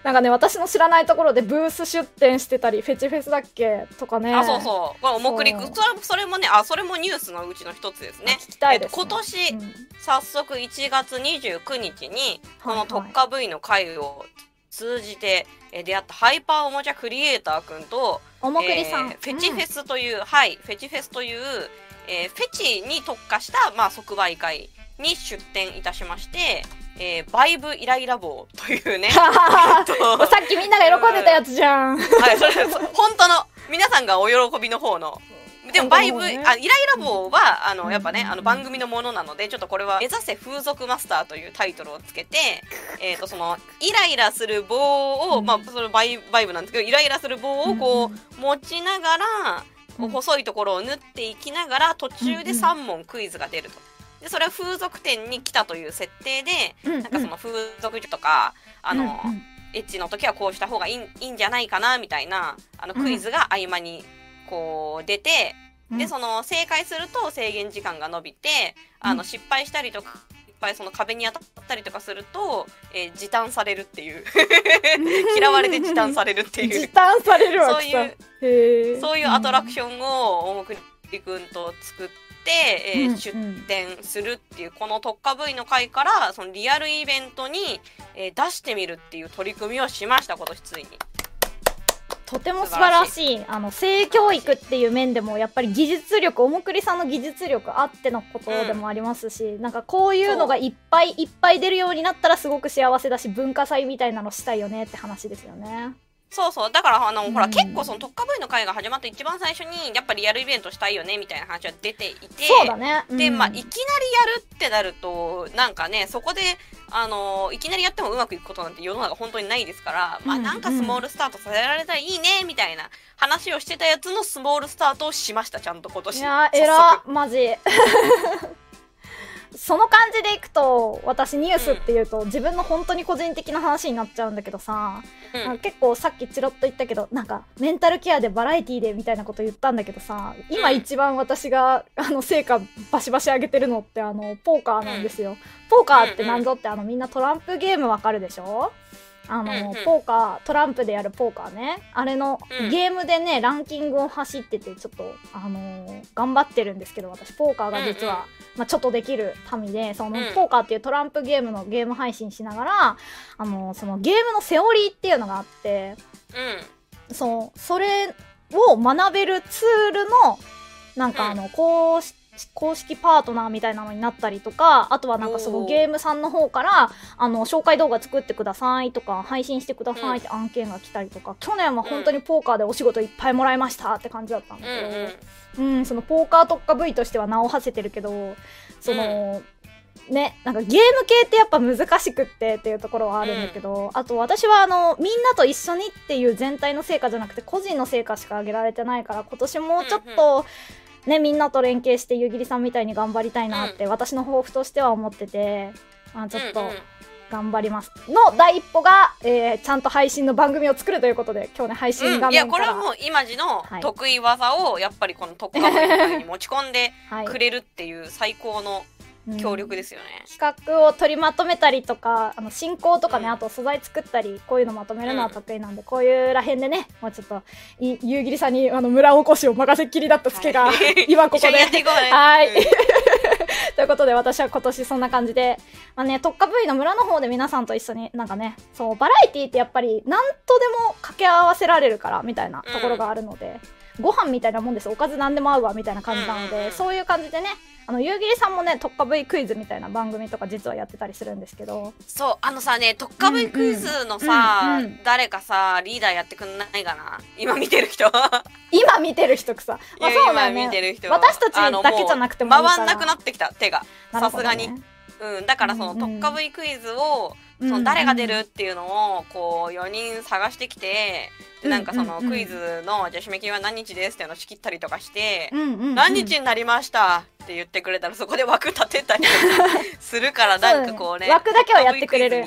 なんかね私の知らないところでブース出店してたりフェチフェスだっけとかね。あそうそう。これおもくりそうそれそれもねあそれもニュースのうちの一つですね。聞きたいです、ねえっと今年、うん。早速1月29日にこの特化部位の会を通じてえー出会ったハイパーおもちゃクリエイターくんとおもくりさん、えーフェチフェス、スという、はいフェチフェスという、えーフェチに特化した、まあ、即売会に出展いたしまして、えーバイブイライラ棒というね さとっきみんなが喜んでたやつじゃん。はい、それそ本当の皆さんがお喜びの方の。でもバイブ、ね。あイライラ棒はあのやっぱね、うんうんうんあの番組のものなのでちょっとこれは「目指せ風俗マスター」というタイトルをつけて、えー、とそのイライラする棒を、うん。まあそのバイバイブなんですけどイライラする棒をこう、持ちながら、うん。細いところを縫っていきながら途中で3問クイズが出ると。でそれは風俗店に来たという設定で、うんなんかその風俗とかあの、うんうん。エッチの時はこうした方がいいいいんじゃないかなみたいなあのクイズが合間にこう出て、でその正解すると制限時間が伸びてあのうん失敗したりとかいっぱいその壁に当たったりとかすると、えー時短されるっていう。嫌われて時短されるっていう。時短されるわそういうそういうアトラクションを大くりくんと作って、えーうん出展するっていうこの特化部位の会からそのリアルイベントに、えー出してみるっていう取り組みをしました今年ついに。とても素晴らしいあの性教育っていう面でもやっぱり技術力おもくりさんの技術力あってのことでもありますし、なんかこういうのがいっぱいいっぱい出るようになったらすごく幸せだし文化祭みたいなのしたいよねって話ですよね。そうそう。だからあの、ほらうん。結構その特化部位の会が始まって一番最初にやっぱりリアルイベントしたいよねみたいな話は出ていて。そうだね。で、うん。まあいきなりやるってなるとなんかねそこであのいきなりやってもうまくいくことなんて世の中本当にないですから、まあうんなんかスモールスタートさせられたらいいねみたいな話をしてたやつのスモールスタートをしましたちゃんと今年。いやえら速。マジ その感じでいくと私ニュースっていうと、自分の本当に個人的な話になっちゃうんだけどさ、うん。あ結構さっきチロッと言ったけどなんかメンタルケアでバラエティでみたいなこと言ったんだけどさ今うん一番私があの成果バシバシ上げてるのってあのポーカーなんですよ、ポーカーって何ぞってあのみんなトランプゲームわかるでしょ？あの、うんうん。ポーカートランプでやるポーカーね。あれのうん。ゲームでねランキングを走っててちょっとあのー頑張ってるんですけど私ポーカーが実は、うんうん。まあ、ちょっとできる民でその、うん。ポーカーっていうトランプゲームのゲーム配信しながらあのそのゲームのセオリーっていうのがあってうん。そうそれを学べるツールのなんかあの、公式公式パートナーみたいなのになったりとかあとはなんかそのゲームさんの方からあの紹介動画作ってくださいとか配信してくださいって案件が来たりとか、去年は本当にポーカーでお仕事いっぱいもらいましたって感じだったんだうんけど、うんうん、そのポーカー特化部位としては名を馳せてるけどその、ねなんかゲーム系ってやっぱ難しくってっていうところはあるんだけど、あと私はあのみんなと一緒にっていう全体の成果じゃなくて個人の成果しか上げられてないから今年もうちょっと、ねみんなと連携して湯切さんみたいに頑張りたいなって、私の抱負としては思ってて、まあ、ちょっと頑張ります。の第一歩が、えーちゃんと配信の番組を作るということで今日ね配信画うん、いや面から、これはもう今時のはい。得意技をやっぱりこの特化に持ち込んで はい。くれるっていう最高の協力ですよね。企画を取りまとめたりとかあの進行とかね、うん。あと素材作ったりこういうのまとめるのは得意なんで、こういうらへんでねもうちょっとい夕霧さんにあの村おこしを任せっきりだったツケが、はい。今ここで。はい。うん。ということで私は今年そんな感じで、まあね、特化部位の村の方で皆さんと一緒になんかねそうバラエティってやっぱり何とでも掛け合わせられるからみたいなところがあるので、ご飯みたいなもんです。おかず何でも合うわみたいな感じなので、そういう感じでねあの夕霧さんもね特化部位クイズみたいな番組とか実はやってたりするんですけど。そうあのさね特化部位クイズのさ、うんうん。誰かさリーダーやってくんないかな？今見てる人。今見てる人くさ、まあ、そうだよ今見てねる人。私たちだけじゃなくてもいいから。回んなくなってきた。手が。さすがに、うん、だからその特化部位クイズを、うんその誰が出るっていうのをこう4人探してきてでなんかそのクイズのじゃあ締め切りは何日ですっていうのを仕切ったりとかして、何日になりましたって言ってくれたらそこで枠立てたり するからなんかこうね枠だけはやってくれる。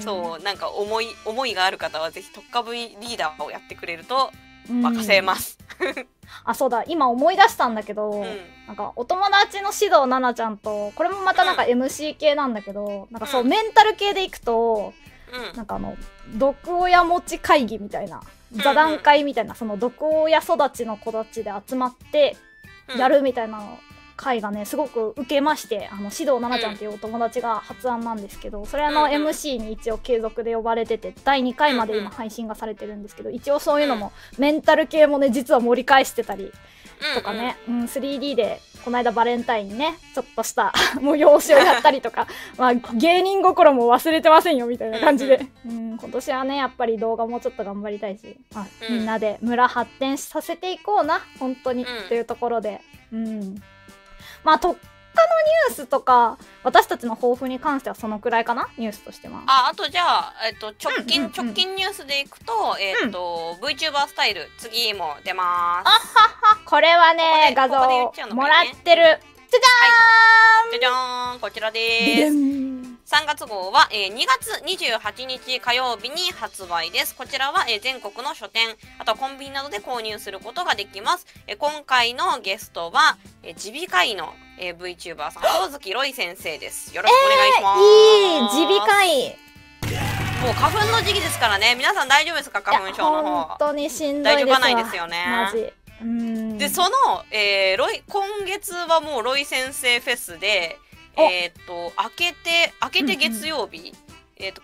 そうなんか思い思いがある方はぜひ特化部位リーダーをやってくれるとうん任せます。あそうだ。今思い出したんだけど、うん。なんかお友達の指導奈々ちゃんとこれもまたなんか MC 系なんだけど、なんかそううん。メンタル系でいくとうん。なんかあの毒親持ち会議みたいな座談会みたいな、その毒親育ちの子たちで集まってうん。やるみたいな会がねすごく受けましてあの指導奈々ちゃんっていうお友達が発案なんですけどそれのうん。うん MC に一応継続で呼ばれてて第2回までうんうん今配信がされてるんですけど一応そういうのもメンタル系もね実は盛り返してたりとかね、うん 3D でこの間バレンタインにねちょっとした 催しをやったりとか まあ芸人心も忘れてませんよみたいな感じで、うん、今年はねやっぱり動画もちょっと頑張りたいし、まあうん。みんなで村発展させていこうな本当に、うん。というところで、うん、まあ特化のニュースとか私たちの抱負に関してはそのくらいかな？ニュースとしては。ああとじゃあ、えっと、直近、うんうんうん直近ニュースでいくと,、えっと VTuber スタイル次も出まあはは。これはね画像ここでここで言っちゃうのもらってる。じゃじゃーん。すじゃじゃーん。こちらです。ん3月号は、えー2月28日火曜日に発売です。こちらは、えー全国の書店、あとはコンビニなどで購入することができます。えー今回のゲストは、えー耳鼻科医の、えー VTuber さん、大月ロイ先生です。よろしくお願いします。いい耳鼻科医もう花粉の時期ですからね。皆さん大丈夫ですか？花粉症の方。本当にしんどいですわ大丈夫はないですよねマジうんで、その、えーロイ、今月はもうロイ先生フェスで、おえっ、と、明けて、明けて月曜日、えっ、と、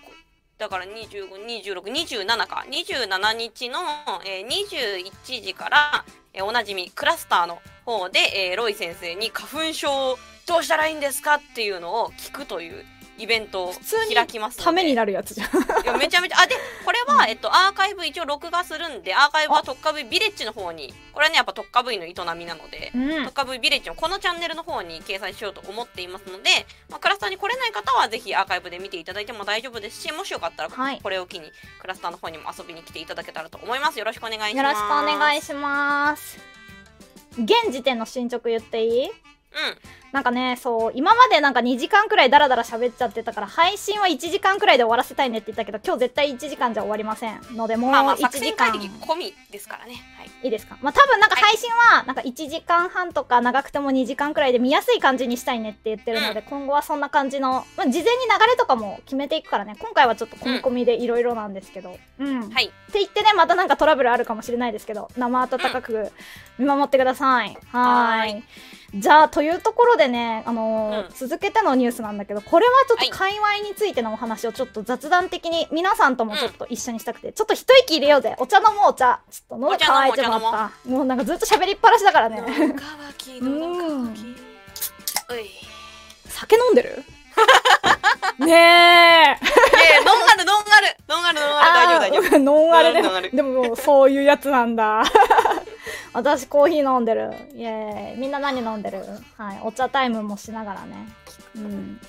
だから25、26、27か。27日の、えー21時から、えーおなじみ、クラスターの方で、えーロイ先生に花粉症どうしたらいいんですかっていうのを聞くというイベントを開きます。ためになるやつじゃん。いやめちゃめちゃあでこれは、えっと、アーカイブ一応録画するんでアーカイブは特化 V ビレッジの方にこれはねやっぱ特化 V の営みなので、うん。特化 V ビレッジのこのチャンネルの方に掲載しようと思っていますので、まあ、クラスターに来れない方はぜひアーカイブで見ていただいても大丈夫ですしもしよかったらはい。これを機にクラスターの方にも遊びに来ていただけたらと思います。よろしくお願いします。よろしくお願いします。現時点の進捗言っていい？うんなんかね、そう、今までなんか2時間くらいダラダラ喋っちゃってたから、配信は1時間くらいで終わらせたいねって言ったけど、今日絶対1時間じゃ終わりませんので、もう1まあまあ作時間。戦会議込みですからねはいいいですかまあ多分なんか配信は、なんか1時間半とか長くても2時間くらいで見やすい感じにしたいねって言ってるので、今後はそんな感じの、まあ、事前に流れとかも決めていくからね、今回はちょっと込み込みでいろいろなんですけど。うん。はいって言ってね、またなんかトラブルあるかもしれないですけど、生温かく見守ってください。はーい。じゃあ、というところでね、あのーうん続けてのニュースなんだけど、これはちょっはいと界隈についてのお話をちょっと雑談的に皆さんともちょっと一緒にしたくて、ちょっと一息入れようぜ。お茶飲もう、お茶。ちょっと喉乾いてもらった。もうなんかずっと喋りっぱなしだからね。うい酒飲んでる？ねえ。いやいやノンアルノンアルノンアルノンアル大丈夫大丈夫夫。ノンアルでもノンアルでもそういうやつなんだ。私コーヒー飲んでる。イエーイ。みんな何飲んでる？はい。お茶タイムもしながらね。うん。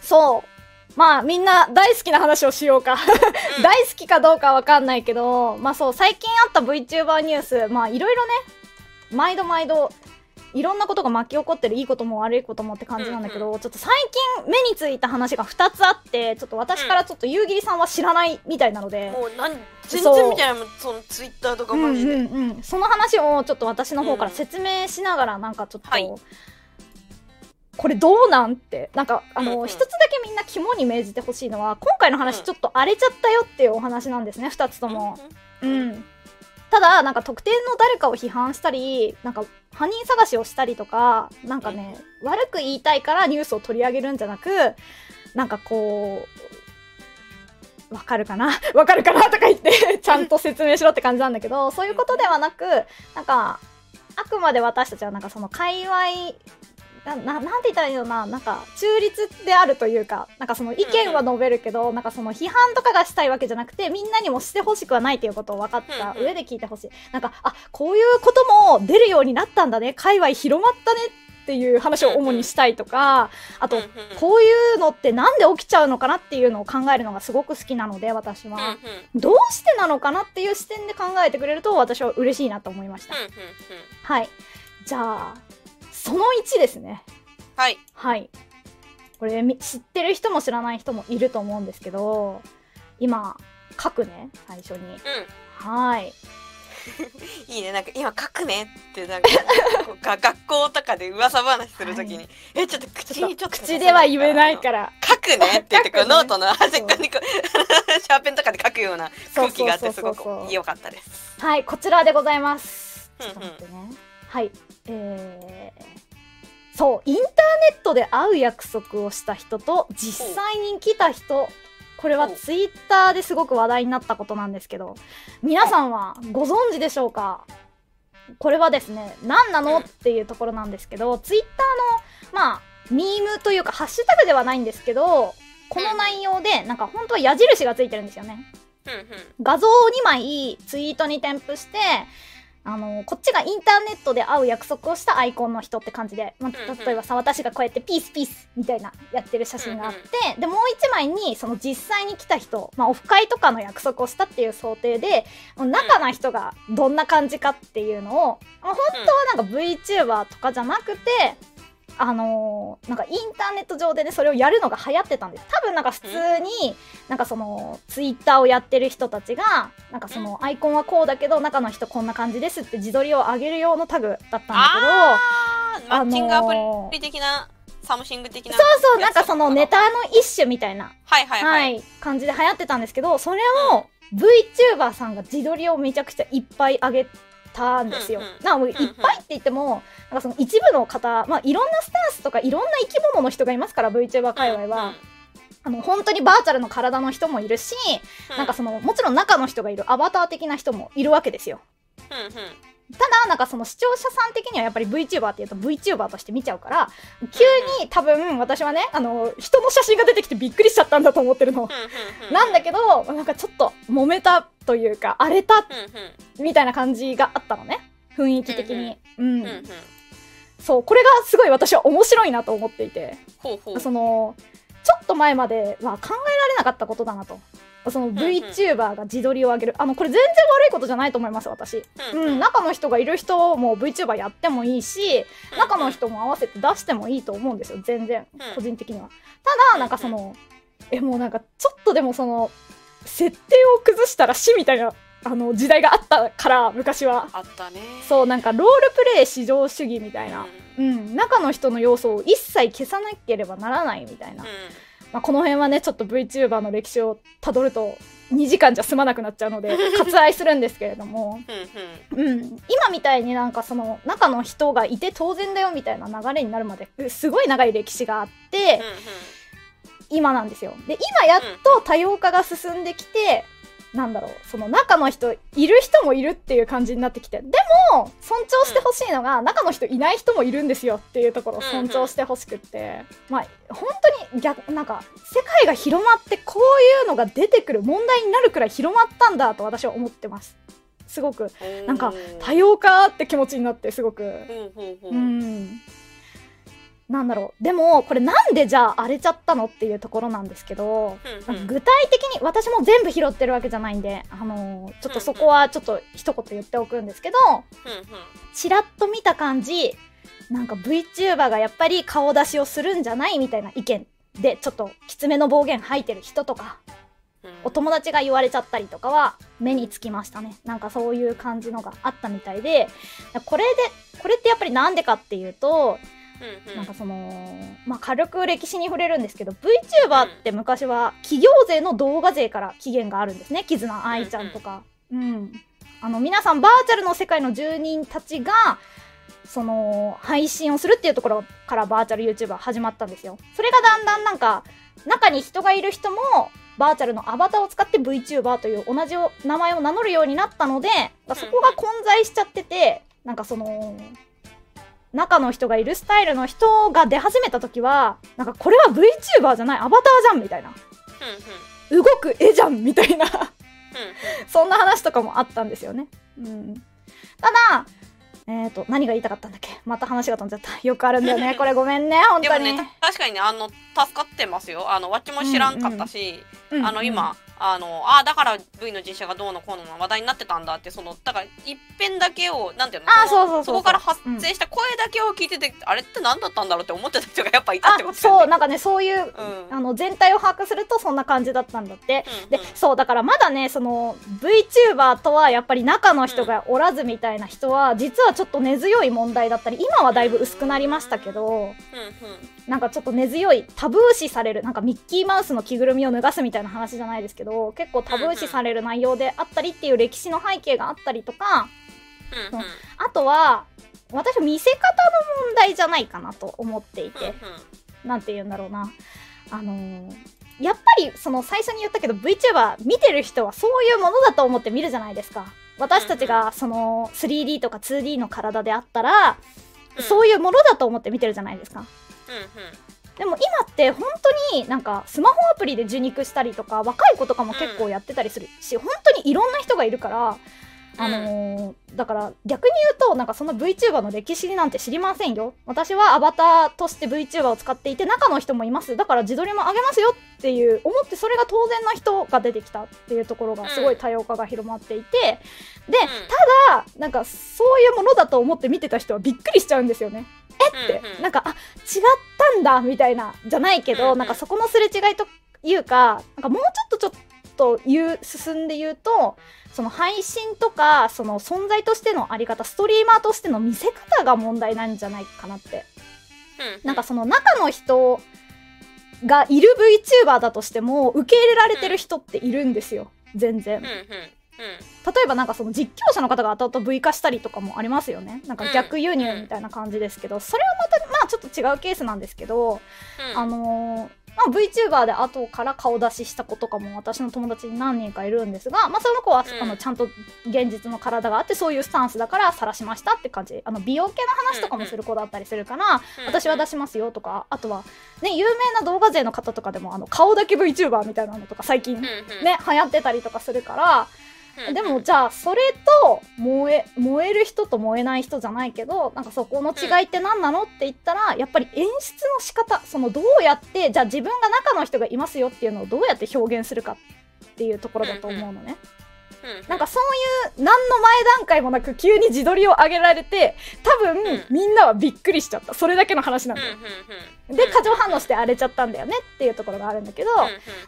そう。まあみんな大好きな話をしようか。うん大好きかどうかわかんないけど、まあそう、最近あった VTuber ニュース、まあいろいろね、毎度毎度、いろんなことが巻き起こってるいいことも悪いこともって感じなんだけど、ちょっと最近目についた話が2つあって、ちょっと私からちょっと夕霧さんは知らないみたいなので、もう。なん全然見てないもんそのツイッターとかマジで、う。んうんうん、その話をちょっと私の方から説明しながらなんかちょっと、はい。これどうなんってなんかあの、うんうん。一つだけみんな肝に銘じてほしいのは今回の話うん。ちょっと荒れちゃったよっていうお話なんですね二つとも。ううん。んただなんか特定の誰かを批判したりなんか犯人探しをしたりとかなんかね、悪く言いたいからニュースを取り上げるんじゃなくなんかこうわかるかな？わかるかな？とか言って ちゃんと説明しろって感じなんだけどそういうことではなくなんかあくまで私たちはなんかその界隈なななんて言ったらいいのかななんか中立であるというかなんかその意見は述べるけど、なんかその批判とかがしたいわけじゃなくてみんなにもしてほしくはないということを分かった。上で聞いてほしい、なんかあこういうことも出るようになったんだね。界隈広まったねっていう話を主にしたいとか、あと、うんうんこういうのってなんで起きちゃうのかなっていうのを考えるのがすごく好きなので私は、うんうんうん。どうしてなのかなっていう視点で考えてくれると私は嬉しいなと思いました、うんうん。はい。じゃあその1ですね。はい。はい。これみ知ってる人も知らない人もいると思うんですけど今書くね最初に。はい。いいね。なんか今書くねってなんか 学校とかで噂話するときに、はえちょっと口にちょっと口では言えないから。書くねって言って ね。ノートの端っこにシャーペンとかで書くような空気があってすごく良かったです。はいこちらでございます。うんうん。ちょっと待ってね。はいえー、そうインターネットで会う約束をした人と実際に来た人これはツイッターですごく話題になったことなんですけど皆さんはご存知でしょうか？これはですね何なのうんっていうところなんですけどツイッターのまあミームというかハッシュタグではないんですけどこの内容でなんか本当は矢印がついてるんですよね。画像を2枚ツイートに添付してあのこっちがインターネットで会う約束をしたアイコンの人って感じで、まあ例えばさ私がこうやってピースピースみたいなやってる写真があって、でもう1枚にその実際に来た人、まあ、オフ会とかの約束をしたっていう想定で中な人がどんな感じかっていうのを、まあ、本当はなんか VTuber とかじゃなくてあのーなんかインターネット上でねそれをやるのが流行ってたんです多分なんか普通になんかそのツイッターをやってる人たちがなんかそのアイコンはこうだけど中の人こんな感じですって自撮りを上げる用のタグだったんだけどあーマッチングアプあのーリ的な、 something 的な。そうそうなんかそのネタの一種みたいなはいはいははい。い、感じで流行ってたんですけど、それを VTuber さんが自撮りをめちゃくちゃいっぱい上げたんですよ。なのでいっぱいって言っても、なんかその一部の方、まあいろんなスタンスとかいろんな生き物の人がいますから VTuber 界隈は。あの本当にバーチャルの体の人もいるし、うなんかそのもちろん中の人がいるアバター的な人もいるわけですよ。ただなんかその視聴者さん的にはやっぱり VTuber って言うと VTuber として見ちゃうから急に多分私はねあの人の写真が出てきてびっくりしちゃったんだと思ってるの。なんだけどなんかちょっと揉めたというか荒れたみたいな感じがあったのね雰囲気的に。うんそうこれがすごい私は面白いなと思っていてほうほう。そのちょっと前までは考えられなかったことだなと。その VTuber が自撮りを上げる。あのこれ全然悪いことじゃないと思います私、うんうん、中の人がいる人も VTuber やってもいいし中の人も合わせて出してもいいと思うんですよ。全然うん。個人的には。ただなんかそのえもうなんかちょっとでもその設定を崩したら死みたいなあの時代があったから昔は。あったね。そうなんかロールプレイ至上主義みたいな。うん。中の人の要素を一切消さなければならないみたいな。うん。まあ、この辺はねちょっと VTuber の歴史をたどると2時間じゃ済まなくなっちゃうので 割愛するんですけれども、うん今みたいになんかその中の人がいて当然だよみたいな流れになるまですごい長い歴史があって今なんですよ。で今やっと多様化が進んできてなんだろうその中の人いる人もいるっていう感じになってきて。でも尊重してほしいのが、中の人いない人もいるんですよっていうところを尊重してほしくって、まあ本当に逆なんか世界が広まってこういうのが出てくる問題になるくらい広まったんだと私は思ってます。すごく。うん。なんかう多様化って気持ちになってすごく。ほうほうんなんだろう。でもこれなんでじゃあ荒れちゃったのっていうところなんですけどうんうん。具体的に私も全部拾ってるわけじゃないんで、あのーちょっとそこはちょっと一言言っておくんですけどちらっと見た感じなんか VTuber がやっぱり顔出しをするんじゃないみたいな意見でちょっときつめの暴言吐いてる人とかうん。お友達が言われちゃったりとかは目につきましたね。なんかそういう感じのがあったみたいでこれでこれってやっぱりなんでかっていうとうんうんなんかその、まあ、軽く歴史に触れるんですけど VTuber って昔は企業税の動画税から起源があるんですね絆愛ちゃんとか。うん、あの皆さんバーチャルの世界の住人たちがその配信をするっていうところからバーチャル YouTuber 始まったんですよ。それがだんだんなんか中に人がいる人もバーチャルのアバターを使って VTuber という同じ名前を名乗るようになったのでそこが混在しちゃっててなんかその中の人がいるスタイルの人が出始めた時はなんかこれは VTuber じゃない？アバターじゃんみたいな。うんうん。動く絵じゃんみたいな。うんそんな話とかもあったんですよね。うん、ただえっ、と何が言いたかったんだっけ？また話が飛んじゃった。よくあるんだよね。これごめんね本当に、でもね、た確かにね、あの、助かってますよ。あの、わっちも知らんかったし、うん。あの、今、あの、あだから V の実写がどうのこうの話題になってたんだって、その、だから、一辺だけを、なんていうのあそうそうそこから発生した声だけを聞いてて、あれって何だったんだろうって思ってた人がやっぱいたあってことね。そうなんかねそういう、うん。あの全体を把握するとそんな感じだったんだって、うんでそうだからまだねその VTuber とはやっぱり中の人がおらずみたいな人は実はちょっと根強い問題だったり今はだいぶ薄くなりましたけどうんうん。なんかちょっと根強いタブー視されるなんかミッキーマウスの着ぐるみを脱がすみたいな話じゃないですけど結構タブー視される内容であったりっていう歴史の背景があったりとかうんうんあとは私は見せ方の問題じゃないかなと思っていて、なんて言うんだろうな。あのーやっぱりその最初に言ったけど VTuber 見てる人はそういうものだと思って見るじゃないですか。私たちがその 3D とか 2D の体であったら、うんそういうものだと思って見てるじゃないですか。でも今って本当になんかスマホアプリで受肉したりとか若い子とかも結構やってたりするし、本当にいろんな人がいるから、あのーだから逆に言うとなんかその VTuber の歴史なんて知りませんよ。私はアバターとして VTuber を使っていて中の人もいます。だから自撮りも上げますよっていう思ってそれが当然な人が出てきたっていうところがすごい多様化が広まっていて、でただなんかそういうものだと思って見てた人はびっくりしちゃうんですよねえって、うんうん。なんかあ違ったんだみたいなじゃないけど、うんうん。なんかそこのすれ違いというかなんかもうちょっとちょっと言う進んで言うとその配信とかその存在としてのあり方ストリーマーとしての見せ方が問題なんじゃないかなって。うんなんかその中の人がいる VTuber だとしても受け入れられてる人っているんですよ。全然。うんうんうん例えばなんかその実況者の方が後々 V 化したりとかもありますよね。なんか逆輸入みたいな感じですけど、それはまたまあちょっと違うケースなんですけど、うん。あのーまあ、VTuber で後から顔出しした子とかも私の友達に何人かいるんですが、まあ、その子は、うん。あのちゃんと現実の体があってそういうスタンスだから晒しましたって感じ。あの美容系の話とかもする子だったりするから、うん。私は出しますよとかあとはね有名な動画勢の方とかでもあの顔だけ VTuber みたいなのとか最近ね流行ってたりとかするからうんでもじゃあそれと燃え燃える人と燃えない人じゃないけどなんかそこの違いって何なのって言ったらやっぱり演出の仕方そのどうやってじゃあ自分が中の人がいますよっていうのをどうやって表現するかっていうところだと思うのね。うんなんかそういう何の前段階もなく急に自撮りを上げられて多分、うん。みんなはびっくりしちゃった。それだけの話なんだよ。うんで過剰反応して荒れちゃったんだよねっていうところがあるんだけど、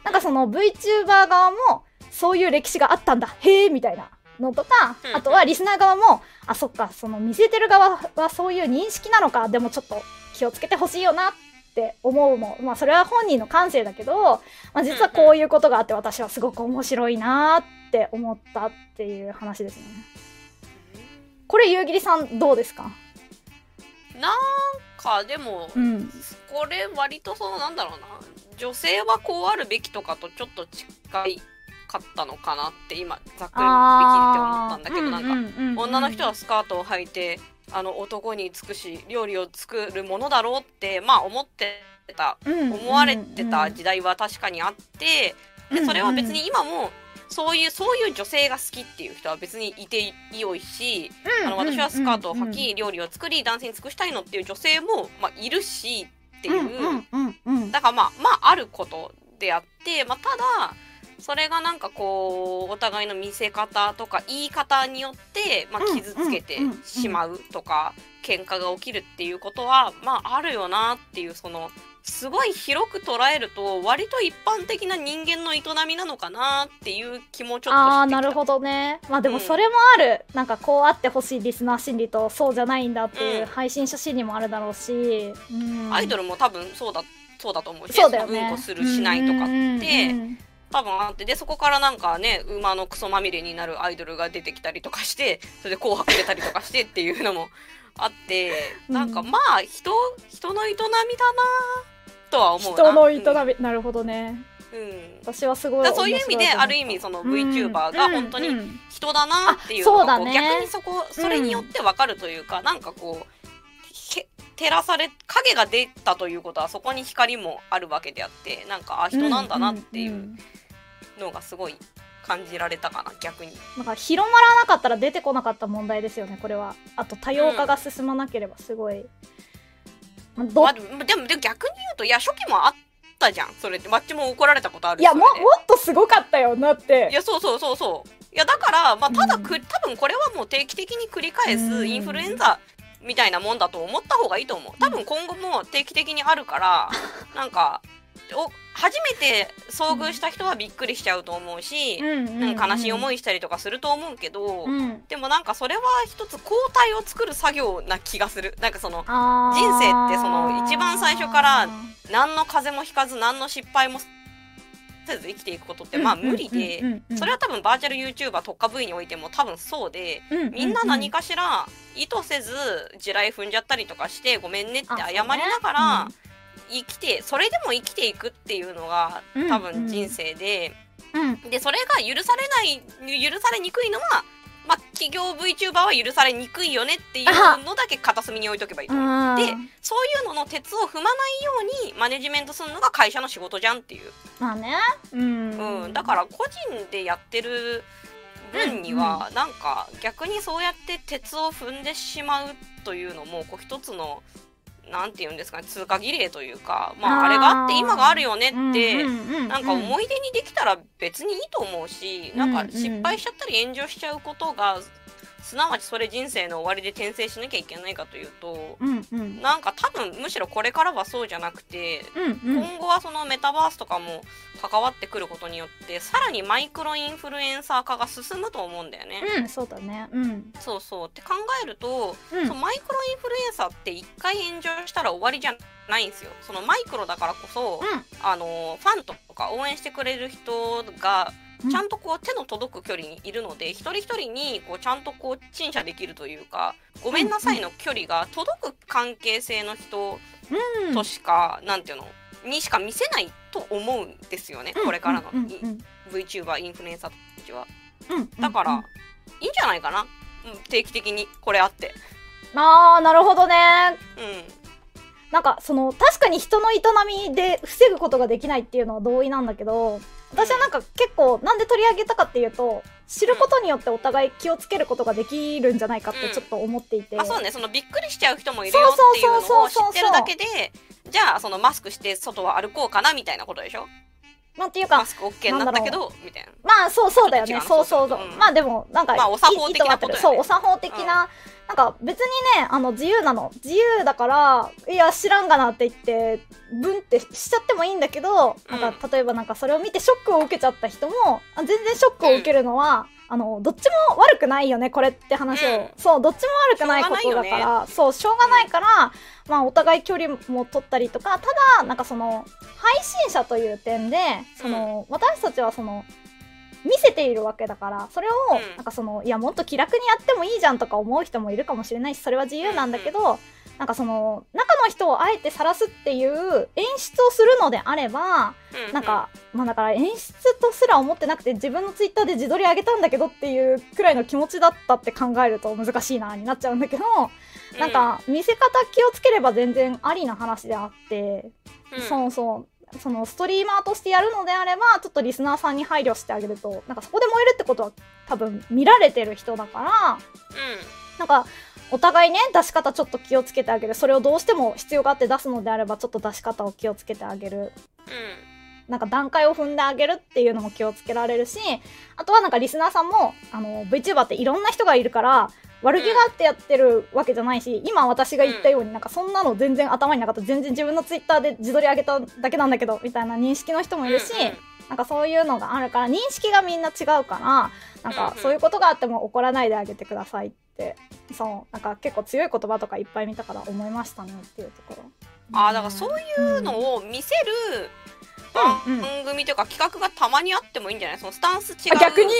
なんかその VTuber 側もそういう歴史があったんだ。へえみたいな。のとか、うんあとはリスナー側もあそっかその見せてる側はそういう認識なのかでもちょっと気をつけてほしいよなって思うもまあそれは本人の感性だけど、まあ、実はこういうことがあって私はすごく面白いなって思ったっていう話ですね。これ夕霧さんどうですか？なんかでもうん。これ割とそのなんだろうな。女性はこうあるべきとかとちょっと近いかったのかなって今ざっくりべきって思ったんだけどなんか女の人はスカートを履いてあの男に尽くし料理を作るものだろうってまあ思ってた。思われてた時代は確かにあってでそれは別に今もそういうそういう女性が好きっていう人は別にいてよいしあの私はスカートを履き料理を作り男性に尽くしたいのっていう女性もまあいるしっていう。だからまあまああることであってまあただそれがなんかこうお互いの見せ方とか言い方によって、まあ、傷つけてしまうとか喧嘩が起きるっていうことはまああるよなっていうそのすごい広く捉えると割と一般的な人間の営みなのかなっていう気もちょっとああなるほどね。まあでもそれもある、なんかこうあってほしいリスナー心理とそうじゃないんだっていううん。配信者心理もあるだろうし、うん、アイドルも多分そうだそうだと思うしそうだよね。うんこするしないとかって、うんうんうん多分あって。でそこからなんかね馬のクソまみれになるアイドルが出てきたりとかしてそれで「紅白」出たりとかしてっていうのもあってうん。なんかまあ人人の営みだなとは思うな。人の営うん。み、なるほどね。うん。私はすごいそういう意味である意味その VTuber が本当に人だなっていうのがこうう逆にそこそれによってわかるというか、なんかこうへ照らされ影が出たということはそこに光もあるわけであってなんかあ人なんだなっていんんうんのがすごい感じられたかな逆に。なんか広まらなかったら出てこなかった問題ですよねこれは。あと多様化が進まなければすごい、まあどまあ、でもでも逆に言うといや初期もあったじゃんそれってマッチも怒られたことあるしいやももっとすごかったよだって。いやそうそうそうそう。いやだからまあただく、うん多分これはもう定期的に繰り返うん。すインフルエンザみたいなもんだと思った方がいいと思う。多分今後も定期的にあるから なんかお初めて遭遇した人はびっくりしちゃうと思うし、なんか悲しい思い、いしたりとかすると思うけど、うん、でもなんかそれは一つ抗体を作る作業な気がする。なんかその人生ってその一番最初から何の風邪もひかず何の失敗もせず生きていくことってまあ無理で、それは多分バーチャル YouTuber 特化部位においても多分そうで、みんな何かしら意図せず地雷踏んじゃったりとかしてごめんねって謝りながら生きてそれでも生きていくっていうのがうん多分人生で、うん。でそれが許されない許されにくいのは、まあ、企業 VTuber は許されにくいよねっていうのだけ片隅に置いとけばいいと思う。うんでそういうのの鉄を踏まないようにマネジメントするのが会社の仕事じゃんっていう、まあね。うん、うん、だから個人でやってる分にはなんか逆にそうやって鉄を踏んでしまうというのもこう一つのなんて言うんですかね通過儀礼というか、まあ、あれがあって今があるよねって、ななんか思い出にできたら別にいいと思うし、なんか失敗しちゃったり炎上しちゃうことがすなわちそれ人生の終わりで転生しなきゃいけないかというとうんうん。なんか多分むしろこれからはそうじゃなくてうんうん。今後はそのメタバースとかも関わってくることによってさらにマイクロインフルエンサー化が進むと思うんだよね。うんそうだね。うん。そうそう。って考えると、うん。そのマイクロインフルエンサーって一回炎上したら終わりじゃないんですよ。そのマイクロだからこそ、あのファンとか応援してくれる人がうんちゃんとこう手の届く距離にいるので、一人一人にこうちゃんとこう陳謝できるというかごめんなさいの距離が届く関係性の人うん。としか、なんていうのにしか見せないと思うんですよね、これからの、うんうんうん。VTuber インフルエンサーたちは。うんだから、うんいいんじゃないかな、うん定期的にこれあって。あーなるほどね。うん。なんかその確かに人の営みで防ぐことができないっていうのは同意なんだけど私はなんか結構なんで取り上げたかっていうと知ることによってお互い気をつけることができるんじゃないかってちょっと思っていて、あそうね。そのびっくりしちゃう人もいるよっていうのを知ってるだけでじゃあそのマスクして外は歩こうかなみたいなことでしょ？なんていうかマスク OK になったけどみたいな。まあそうそうだよね。そうそうそう、うん。まあでもなんか、まあお作法的なね。そうお作法的な、なんか別にねあの自由なの。自由だからいや知らんがなって言ってブンってしちゃってもいいんだけど、うん。なんか例えばなんかそれを見てショックを受けちゃった人もあ全然ショックを受けるのは、あのどっちも悪くないよねこれって話を、うん。そうどっちも悪くないことだから。そうしょうがないから、まあお互い距離も取ったりとかただなんかその配信者という点でその、私たちはその見せているわけだからそれを、うん。なんかそのいやもっと気楽にやってもいいじゃんとか思う人もいるかもしれないしそれは自由なんだけど、なんかその中の人をあえて晒すっていう演出をするのであれば、うん。なんかまあだから演出とすら思ってなくて自分のツイッターで自撮り上げたんだけどっていうくらいの気持ちだったって考えると難しいなになっちゃうんだけど、なんか見せ方気をつければ全然ありな話であって、うん。うんそうそう。そのストリーマーとしてやるのであればちょっとリスナーさんに配慮してあげるとなんかそこで燃えるってことは多分見られてる人だからなんかお互いね出し方ちょっと気をつけてあげる。それをどうしても必要があって出すのであればちょっと出し方を気をつけてあげる。うんうんなんか段階を踏んであげるっていうのも気をつけられるしあとはなんかリスナーさんもあの VTuber っていろんな人がいるから悪気があってやってるわけじゃないし、今私が言ったようになんかそんなの全然頭になかった。全然自分のツイッターで自撮り上げただけなんだけどみたいな認識の人もいるし、なんかそういうのがあるから認識がみんな違うからなんかそういうことがあっても怒らないであげてくださいって。そう。なんか結構強い言葉とかいっぱい見たから思いましたねっていうところ。あーだからそういうのを見せるうんうん。番組というか企画がたまにあってもいいんじゃない？そのスタンス違う。あ逆に？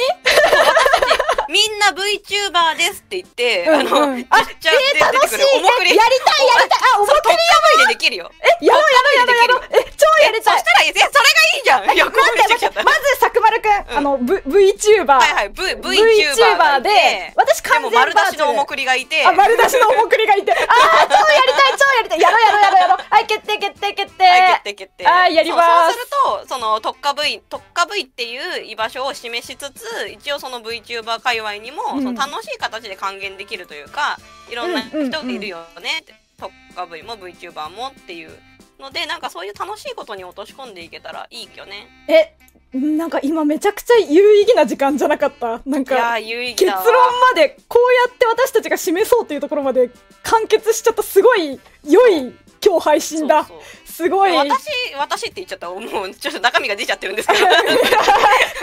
みんな VTuber ですって言って、うんうん。あの、あジェスチャーで出てくる。おもくりえやりたいやりたい。あおもそれトップでできるよ。えやろうやろうやろうやろうえ超やりたい。そしたらえそれがいいじゃん。いやこまず、さくまるくん、うん。あの、v、VTuber。はいはい V VTuber でで、私完で全も丸出しのおもくくりがいて。あ、丸出しのおもくりがいて。あー、超やりたい、超やりたい。やろうやろうやろうやろう。はい、決定、決定、決定。はい、決定決定。はいやりますると、その特化 V、特化 V っていう居場所を示しつつ、一応その VTuber 界隈にも、うんその楽しい形で還元できるというか、いろんな人がいるよねって、特化 V も VTuber もっていうので、なんかそういう楽しいことに落とし込んでいけたらいいよね。え、なんか今めちゃくちゃ有意義な時間じゃなかった？なんか、結。論まで、こうやって私たちが示そうっていうところまで完結しちゃった、すごい良い今日配信だ。そうそうすごい。私、私って言っちゃったら、もうちょっと中身が出ちゃってるんですけど。こ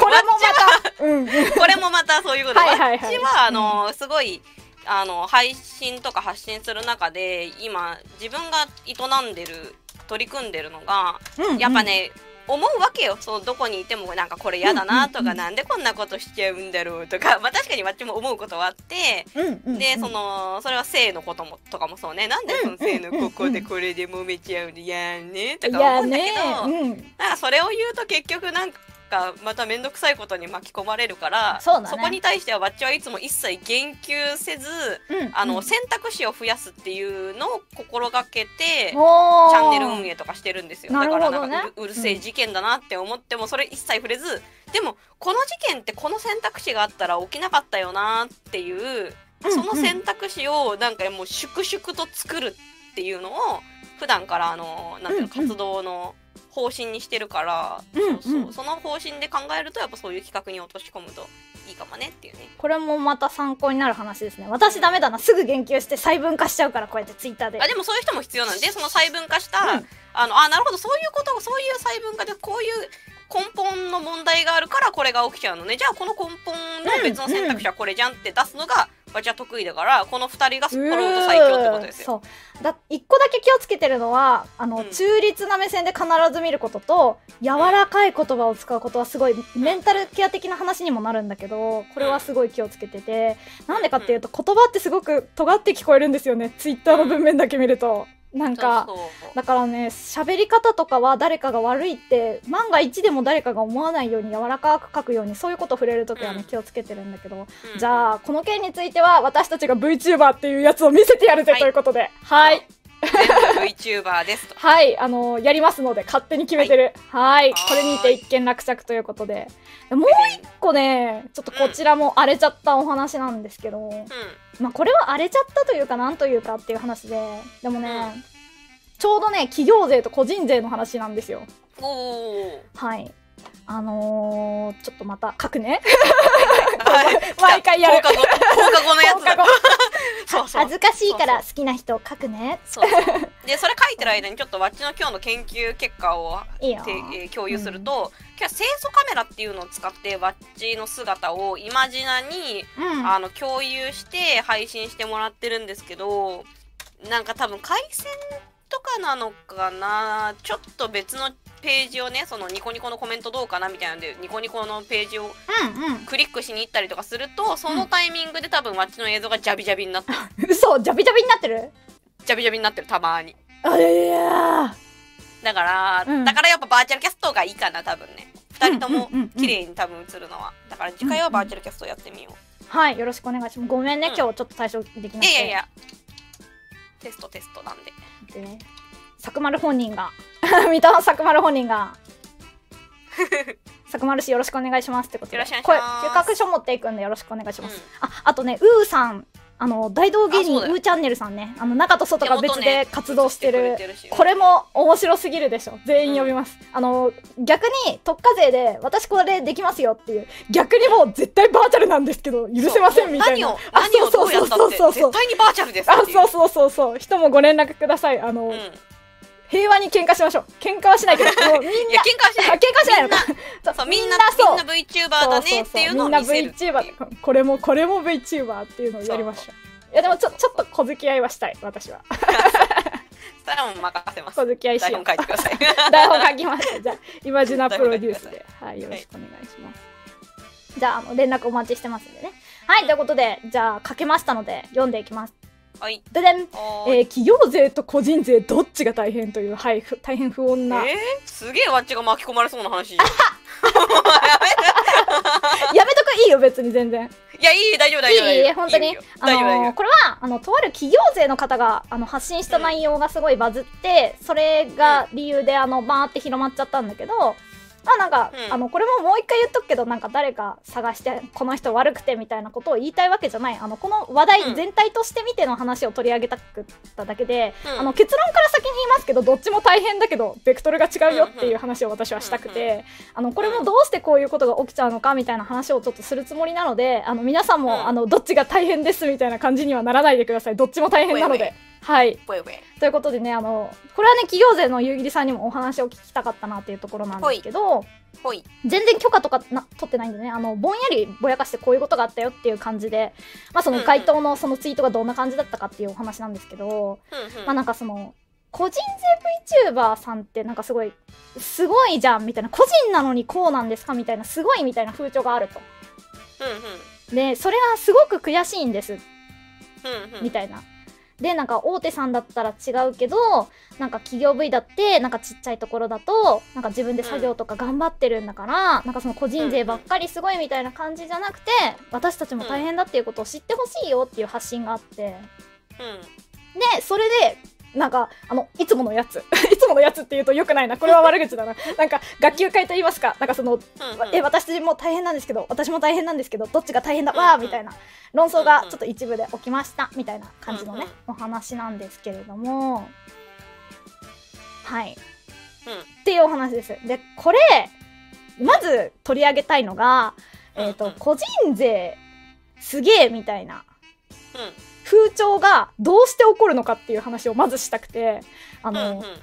れもまた、うん。これもまたそういうことで、はいはいはい私はあの、すごいあの配信とか発信する中で今自分が営んでる取り組んでるのが、うんやっぱ、ね思うわけよ。そうどこにいてもなんかこれ嫌だなとか、うなんでこんなことしちゃうんだろうとか、まあ、確かに私も思うことはあって。でそのそれは性のこともとかもそうね。なんでその性のここでこれで揉めちゃうんでやんねといか思やうんだけど。なんかそれを言うと結局なんかまた面倒くさいことに巻き込まれるからそね。こに対してはわっちはいつも一切言及せずうんあの、うん。選択肢を増やすっていうのを心がけてチャンネル運営とかしてるんですよ。だからなんかうるせえ事件だなって思ってもそれ一切触れずでもこの事件ってこの選択肢があったら起きなかったよなっていううん。その選択肢をなんかもう粛々と作るっていうのを普段からあのなんていうのうんうん。活動の方針にしてるから、うんそうそううん。その方針で考えるとやっぱそういう企画に落とし込むといいかもねっていうね。これもまた参考になる話ですね。私ダメだなすぐ言及して細分化しちゃうからこうやってツイッターで。あでもそういう人も必要なんでその細分化した、うん。あのあなるほどそういうことそういう細分化でこういう根本の問題があるからこれが起きちゃうのね。じゃあこの根本の別の選択肢はこれじゃんって出すのが私は得意だからこの2人がすっぱろうと最強ってことですよ。そう。だ一個だけ気をつけてるのはあの、うん。中立な目線で必ず見ることと柔らかい言葉を使うことはすごいメンタルケア的な話にもなるんだけどこれはすごい気をつけてて。なんでかっていうと言葉ってすごく尖って聞こえるんですよねツイッターの文面だけ見るとなんかだからね喋り方とかは誰かが悪いって万が一でも誰かが思わないように柔らかく書くようにそういうこと触れるときはね、うん。気をつけてるんだけどうん。じゃあこの件については私たちが VTuber っていうやつを見せてやるぜはい。ということで。はい VTuber ですと。はいあのやりますので勝手に決めてる。はい。はい。これにて一件落着ということで。でもう一個ねちょっとこちらも荒れちゃったお話なんですけど、うん。まあこれは荒れちゃったというかなんというかっていう話で。でもね、ちょうどね企業税と個人税の話なんですよ。はいあのー、ちょっとまた書くね。はい。毎回やる。放課後。放課後のやつ。だ そうそう。恥ずかしいから好きな人書くね。そうそう。でそれ書いてる間にちょっとわっちの今日の研究結果をいえー共有すると、今日は清楚カメラっていうのを使ってわっちの姿をイマジナに、うん。あの共有して配信してもらってるんですけどなんか多分回線とかなのかな。ちょっと別のページをねそのニコニコのコメントどうかなみたいなんでニコニコのページをうんうん。クリックしに行ったりとかするとそのタイミングで多分わっちの映像がジャビジャビになってる。嘘ジャビジャビになってる？ジャビジャビになってるたまに。あいやだから、うん。だからやっぱバーチャルキャストがいいかな多分ね。2人ともうんうんうんうん綺麗に多分映るのは。だから次回はバーチャルキャストやってみよう、はいよろしくお願いします。ごめんね、うん。今日ちょっと対処できなくて。いやいやいや。テストテストなんで。でね佐久丸本人が 三田の佐久丸本人が 佐久丸氏よろしくお願いしますってことでよろしくお願いします。これ企画書持っていくんでよろしくお願いします、うん。ああとねうーさんあの大道芸人うーチャンネルさんねあの中と外が別で活動してる。ね映してくれてるしこれも面白すぎるでしょ。全員呼びます、あの逆に特化税で私これできますよっていう逆にもう絶対バーチャルなんですけど許せませんみたいな。何を あ何をどうやったって。そうそうそうそう絶対にバーチャルですあそうそうそうそう。人もご連絡ください。あの、うん、い平和に喧嘩しましょう。喧嘩はしないけどもうみんな。や喧嘩はしない。あ喧嘩はしないのか。そう。みんなそう。みんな VTuber だねっていうのをみんな見せる。っていう VTuber これもこれも VTuber っていうのをやりましょう。いやでもちょちょっと小付き合いはしたい私は。それはもう任せます。小付き合いし台よう。本書いてください。台本書きましたじゃあイマジナプロデュースで。はいよろしくお願いします、じゃああの連絡お待ちしてますんでね。はいということでじゃあ書けましたので読んでいきますはい。ででんえー企業税と個人税どっちが大変という、はい、ふ大変不穏な、えー、すげえわっちが巻き込まれそうな話 やめとく？いいよ別に全然。いやいい大丈夫大丈夫いい？いい本当に？あのーこれはあのとある企業税の方があの発信した内容がすごいバズって、それが理由であのバーって広まっちゃったんだけどまあなんか、うん。あのこれももう一回言っとくけどなんか誰か探してこの人悪くてみたいなことを言いたいわけじゃない。あのこの話題うん。全体として見ての話を取り上げたくっただけで、うん。あの結論から先に言いますけどどっちも大変だけどベクトルが違うよっていう話を私はしたくて、あのこれもどうしてこういうことが起きちゃうのかみたいな話をちょっとするつもりなのであの皆さんも、うん。あのどっちが大変ですみたいな感じにはならないでください。どっちも大変なので。はい。ウェイウェイということでね、あの、これはね、企業税の夕霧さんにもお話を聞きたかったなっていうところなんですけど、ほい。全然許可とかな取ってないんでね、あの、ぼんやりぼやかしてこういうことがあったよっていう感じで、まあその回答のそのツイートがどんな感じだったかっていうお話なんですけど、うんうん。まあなんかその、個人税 VTuber さんってなんかすごい、すごいじゃんみたいな、個人なのにこうなんですかみたいな、すごいみたいな風潮があると。うんで、それはすごく悔しいんです、うんうんうん。みたいな。で、なんか大手さんだったら違うけど、なんか企業 V だって、なんかちっちゃいところだと、なんか自分で作業とか頑張ってるんだから、なんかその個人税ばっかりすごいみたいな感じじゃなくて、私たちも大変だっていうことを知ってほしいよっていう発信があって、で、それで、なんか、あの、いつものやつ。いつものやつって言うと良くないな。これは悪口だな。なんか、学級会と言いますか。なんかその、うんうんえ、私も大変なんですけど、私も大変なんですけど、どっちが大変だうんわーみたいな論争がちょっと一部で起きましたみたいな感じのね、お話なんですけれども、はい。っていうお話です。で、これ、まず取り上げたいのが、えっ、とうんうん個人税すげえみたいなうん風潮がどうして起こるのかっていう話をまずしたくてあの、うんうん。たまに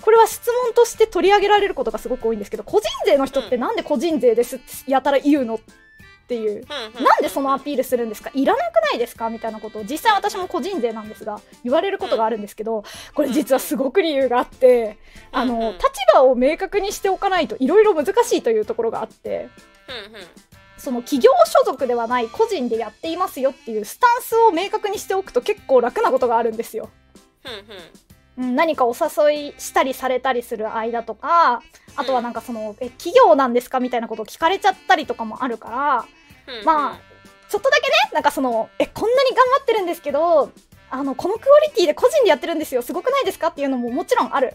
これは質問として取り上げられることがすごく多いんですけど個人税の人ってなんで個人税ですってやたら言うのっていううんうんなんでそのアピールするんですか？いらなくないですか？みたいなことを実際私も個人税なんですが言われることがあるんですけどこれ実はすごく理由があってあの立場を明確にしておかないといろいろ難しいというところがあってうんうんその企業所属ではない個人でやっていますよっていうスタンスを明確にしておくと結構楽なことがあるんですよ。うん何かお誘いしたりされたりする間とかあとはなんかその、え企業なんですかみたいなことを聞かれちゃったりとかもあるからうん。まあちょっとだけねなんかそのえこんなに頑張ってるんですけどあのこのクオリティで個人でやってるんですよすごくないですかっていうのももちろんある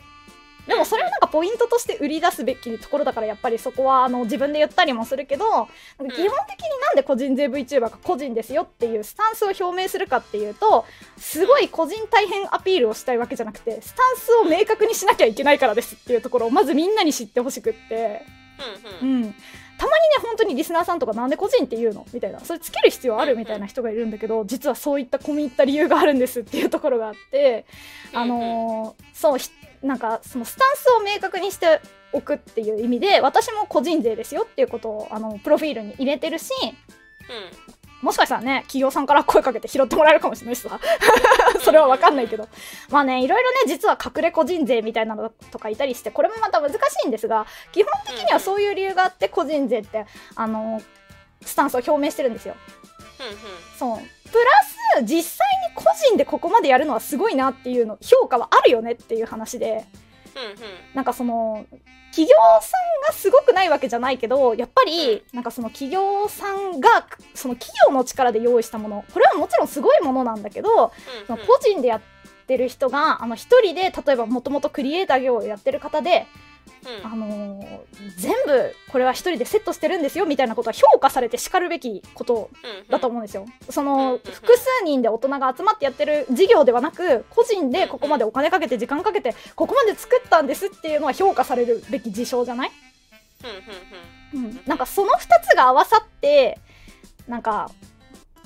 でもそれをなんかポイントとして売り出すべきところだからやっぱりそこはあの自分で言ったりもするけどなん。か基本的になんで個人税 VTuber が個人ですよっていうスタンスを表明するかっていうとすごい個人大変アピールをしたいわけじゃなくてスタンスを明確にしなきゃいけないからですっていうところをまずみんなに知ってほしくって。うんうん。うん、たまにね本当にリスナーさんとかなんで個人って言うの？みたいな。それつける必要あるみたいな人がいるんだけど実はそういった込み入った理由があるんですっていうところがあってあのーそうひなんかそのスタンスを明確にしておくっていう意味で私も個人税ですよっていうことをあのプロフィールに入れてるしもしかしたらね企業さんから声かけて拾ってもらえるかもしれないしさ。それは分かんないけど。まあねいろいろね実は隠れ個人税みたいなのとかいたりしてこれもまた難しいんですが基本的にはそういう理由があって個人税ってあのスタンスを表明してるんですよ。そう。プラス実際に個人でここまでやるのはすごいなっていうの評価はあるよねっていう話で。なんかその企業さんがすごくないわけじゃないけどやっぱりなんかその企業さんがその企業の力で用意したものこれはもちろんすごいものなんだけどその個人でやってる人があの一人で例えばもともとクリエイター業をやってる方で、あのー全部これは一人でセットしてるんですよみたいなことは評価されてしかるべきことだと思うんですよ。その複数人で大人が集まってやってる事業ではなく個人でここまでお金かけて時間かけてここまで作ったんですっていうのは評価されるべき事象じゃない、うん、なんかその2つが合わさってなんか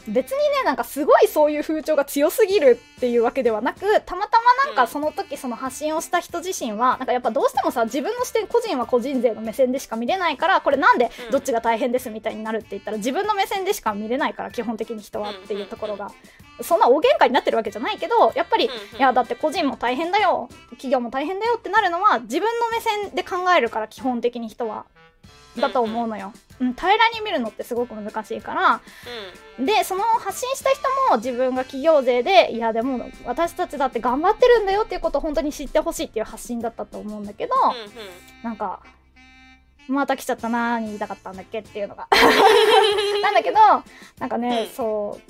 別にねなんかすごいそういう風潮が強すぎるっていうわけではなくたまたまなんかその時その発信をした人自身はなんかやっぱどうしてもさ自分の視点個人は個人税の目線でしか見れないからこれなんでどっちが大変ですみたいになるって言ったら自分の目線でしか見れないから基本的に人はっていうところが。そんな大喧嘩になってるわけじゃないけどやっぱりいやだって個人も大変だよ企業も大変だよってなるのは自分の目線で考えるから基本的に人はだと思うのよ、うん、平らに見るのってすごく難しいから。でその発信した人も自分が企業税でいやでも私たちだって頑張ってるんだよっていうことを本当に知ってほしいっていう発信だったと思うんだけど、なんかまた来ちゃったなーに言いたかったんだっけっていうのが。なんだけどなんかね、うん。そう。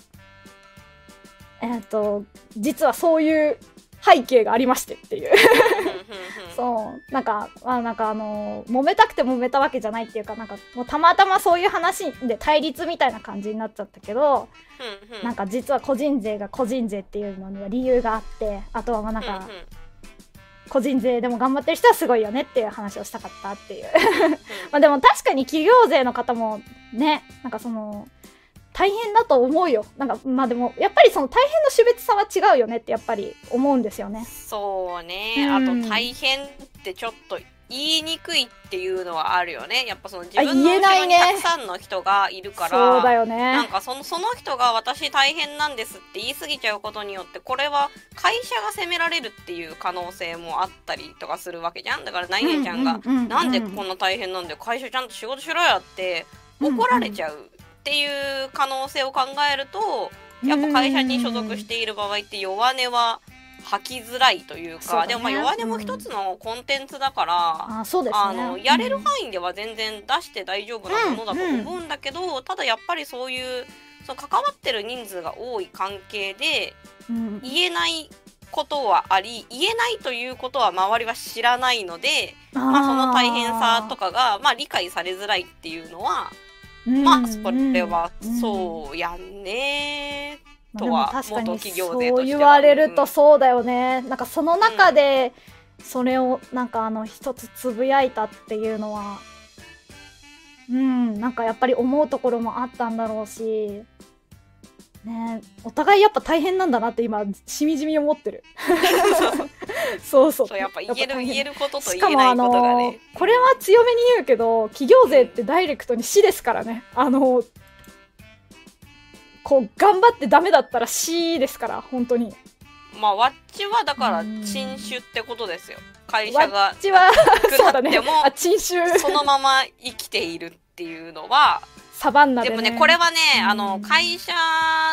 えっ、と実はそういう背景がありましてっていう。そう。なんかあなんかあの揉めたくて揉めたわけじゃないっていうかなんかもうたまたまそういう話で対立みたいな感じになっちゃったけど、なんか実は個人税が個人税っていうのには理由があってあとはまあなんか個人税でも頑張ってる人はすごいよねっていう話をしたかったっていう。まあでも確かに企業税の方もねなんかその大変だと思うよ。なんかまあでもやっぱりその大変の種別差は違うよねってやっぱり思うんですよね。そうね、うん。あと大変ってちょっと言いにくいっていうのはあるよね。やっぱその自分の後ろにたくさんの人がいるからそうだよなんねかそのその人が私大変なんですって言い過ぎちゃうことによってこれは会社が責められるっていう可能性もあったりとかするわけじゃん。だから何々ちゃんが、うううなんでこんな大変なんだよ会社ちゃんと仕事しろよって怒られちゃうっていう可能性を考えるとやっぱ会社に所属している場合って弱音は吐きづらいというかね。でもまあ弱音も一つのコンテンツだから、あのやれるうん範囲では全然出して大丈夫なものだと思うんだけど、ただやっぱりそういうその関わってる人数が多い関係でうん。言えないことはあり言えないということは周りは知らないのでまあ、その大変さとかが、まあ、理解されづらいっていうのは、まあそれはそうやんねうんとは元企業勢としては。そう言われるとそうだよね、なんかその中でそれをなんかあの一つつぶやいたっていうのはうん、なんかやっぱり思うところもあったんだろうし、ねお互いやっぱ大変なんだなって今、しみじみ思ってる。そうそう。そうやっぱ言える言えることと言えないことがのね。これは強めに言うけど企業税ってダイレクトに死ですからねあのこう頑張ってダメだったら死ですから本当にまあワッチはだからうん珍種ってことですよ。会わ社がっちはくそうだねあ珍種そのまま生きているっていうのはサバンナで、ね、でもねこれはねうん。あの会社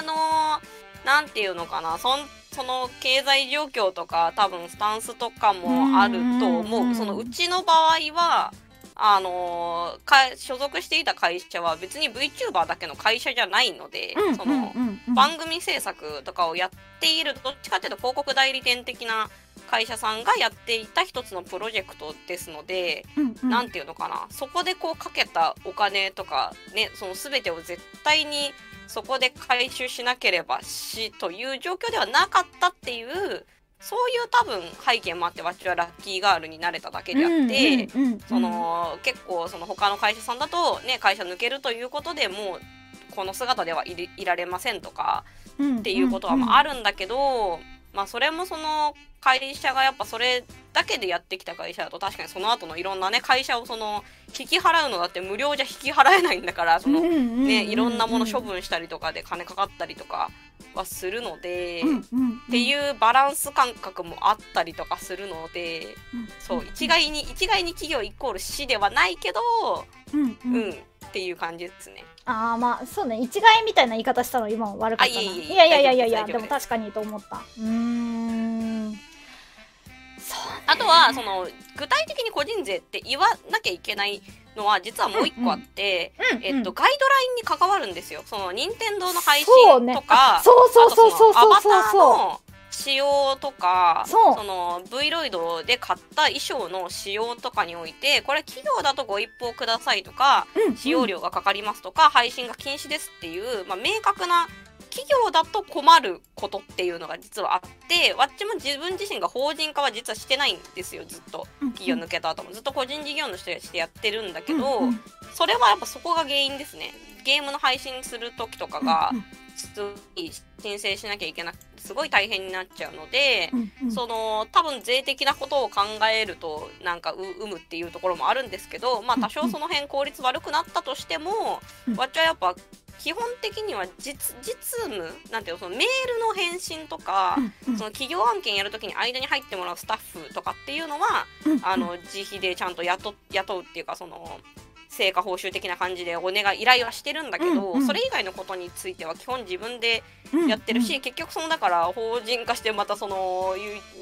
のなんていうのかなそんその経済状況とか多分スタンスとかもあると思う。そのうちの場合はあのか所属していた会社は別に VTuber だけの会社じゃないので、うんその、うんうんうん。番組制作とかをやっているどっちかっていうと広告代理店的な会社さんがやっていた一つのプロジェクトですので、うんうん。なんていうのかな。そこでこうかけたお金とかねその全てを絶対にそこで回収しなければしという状況ではなかったっていうそういう多分背景もあって私はラッキーガールになれただけであって。その結構その他の会社さんだとね会社抜けるということでもうこの姿ではいられませんとかうんっていうことはまああるんだけど、まあそれもその会社がやっぱそれだけでやってきた会社だと確かにその後のいろんなね会社をその引き払うのだって無料じゃ引き払えないんだからそのねいろんなもの処分したりとかで金かかったりとかはするので。ってういうバランス感覚もあったりとかするので、そう一概に一概に企業イコール死ではないけど、んうんっていう感じですね。ああまあそうね一概みたいな言い方したの今は悪かったな。いやいやいやいやいやでも確かにと思った。うーん。そうあとはその具体的に個人税って言わなきゃいけないのは実はもう一個あって、うんうん。えっとガイドラインに関わるんですよ。その任天堂の配そうね。信とか、そうそうそうそうあとのアバターそうそうの仕様とかそう。の V ロイドで買った衣装の仕様とかにおいてこれ企業だとご一報くださいとかうん。使用料がかかりますとか、配信が禁止ですっていう、まあ、明確な企業だと困ることっていうのが実はあってわっちも自分自身が法人化は実はしてないんですよずっと。企業抜けた後も。ずっと個人事業主としてやってるんだけど、うんうんそれはやっぱそこが原因ですね。ゲームの配信する時とかがうんすごい申請しなきゃいけなくてすごい大変になっちゃうので、うんうん。その多分税的なことを考えるとなんかう生むっていうところもあるんですけどまあ多少その辺効率悪くなったとしても、うん。わっちはやっぱ基本的には実実務なんていうのそのメールの返信とか、うんうん。その企業案件やるときに間に入ってもらうスタッフとかっていうのは、うんあの自費でちゃんと雇雇うっていうかその成果報酬的な感じでお願い依頼はしてるんだけど、うんうんそれ以外のことについては基本自分でうんやってるし、結局そのだから法人化してまたその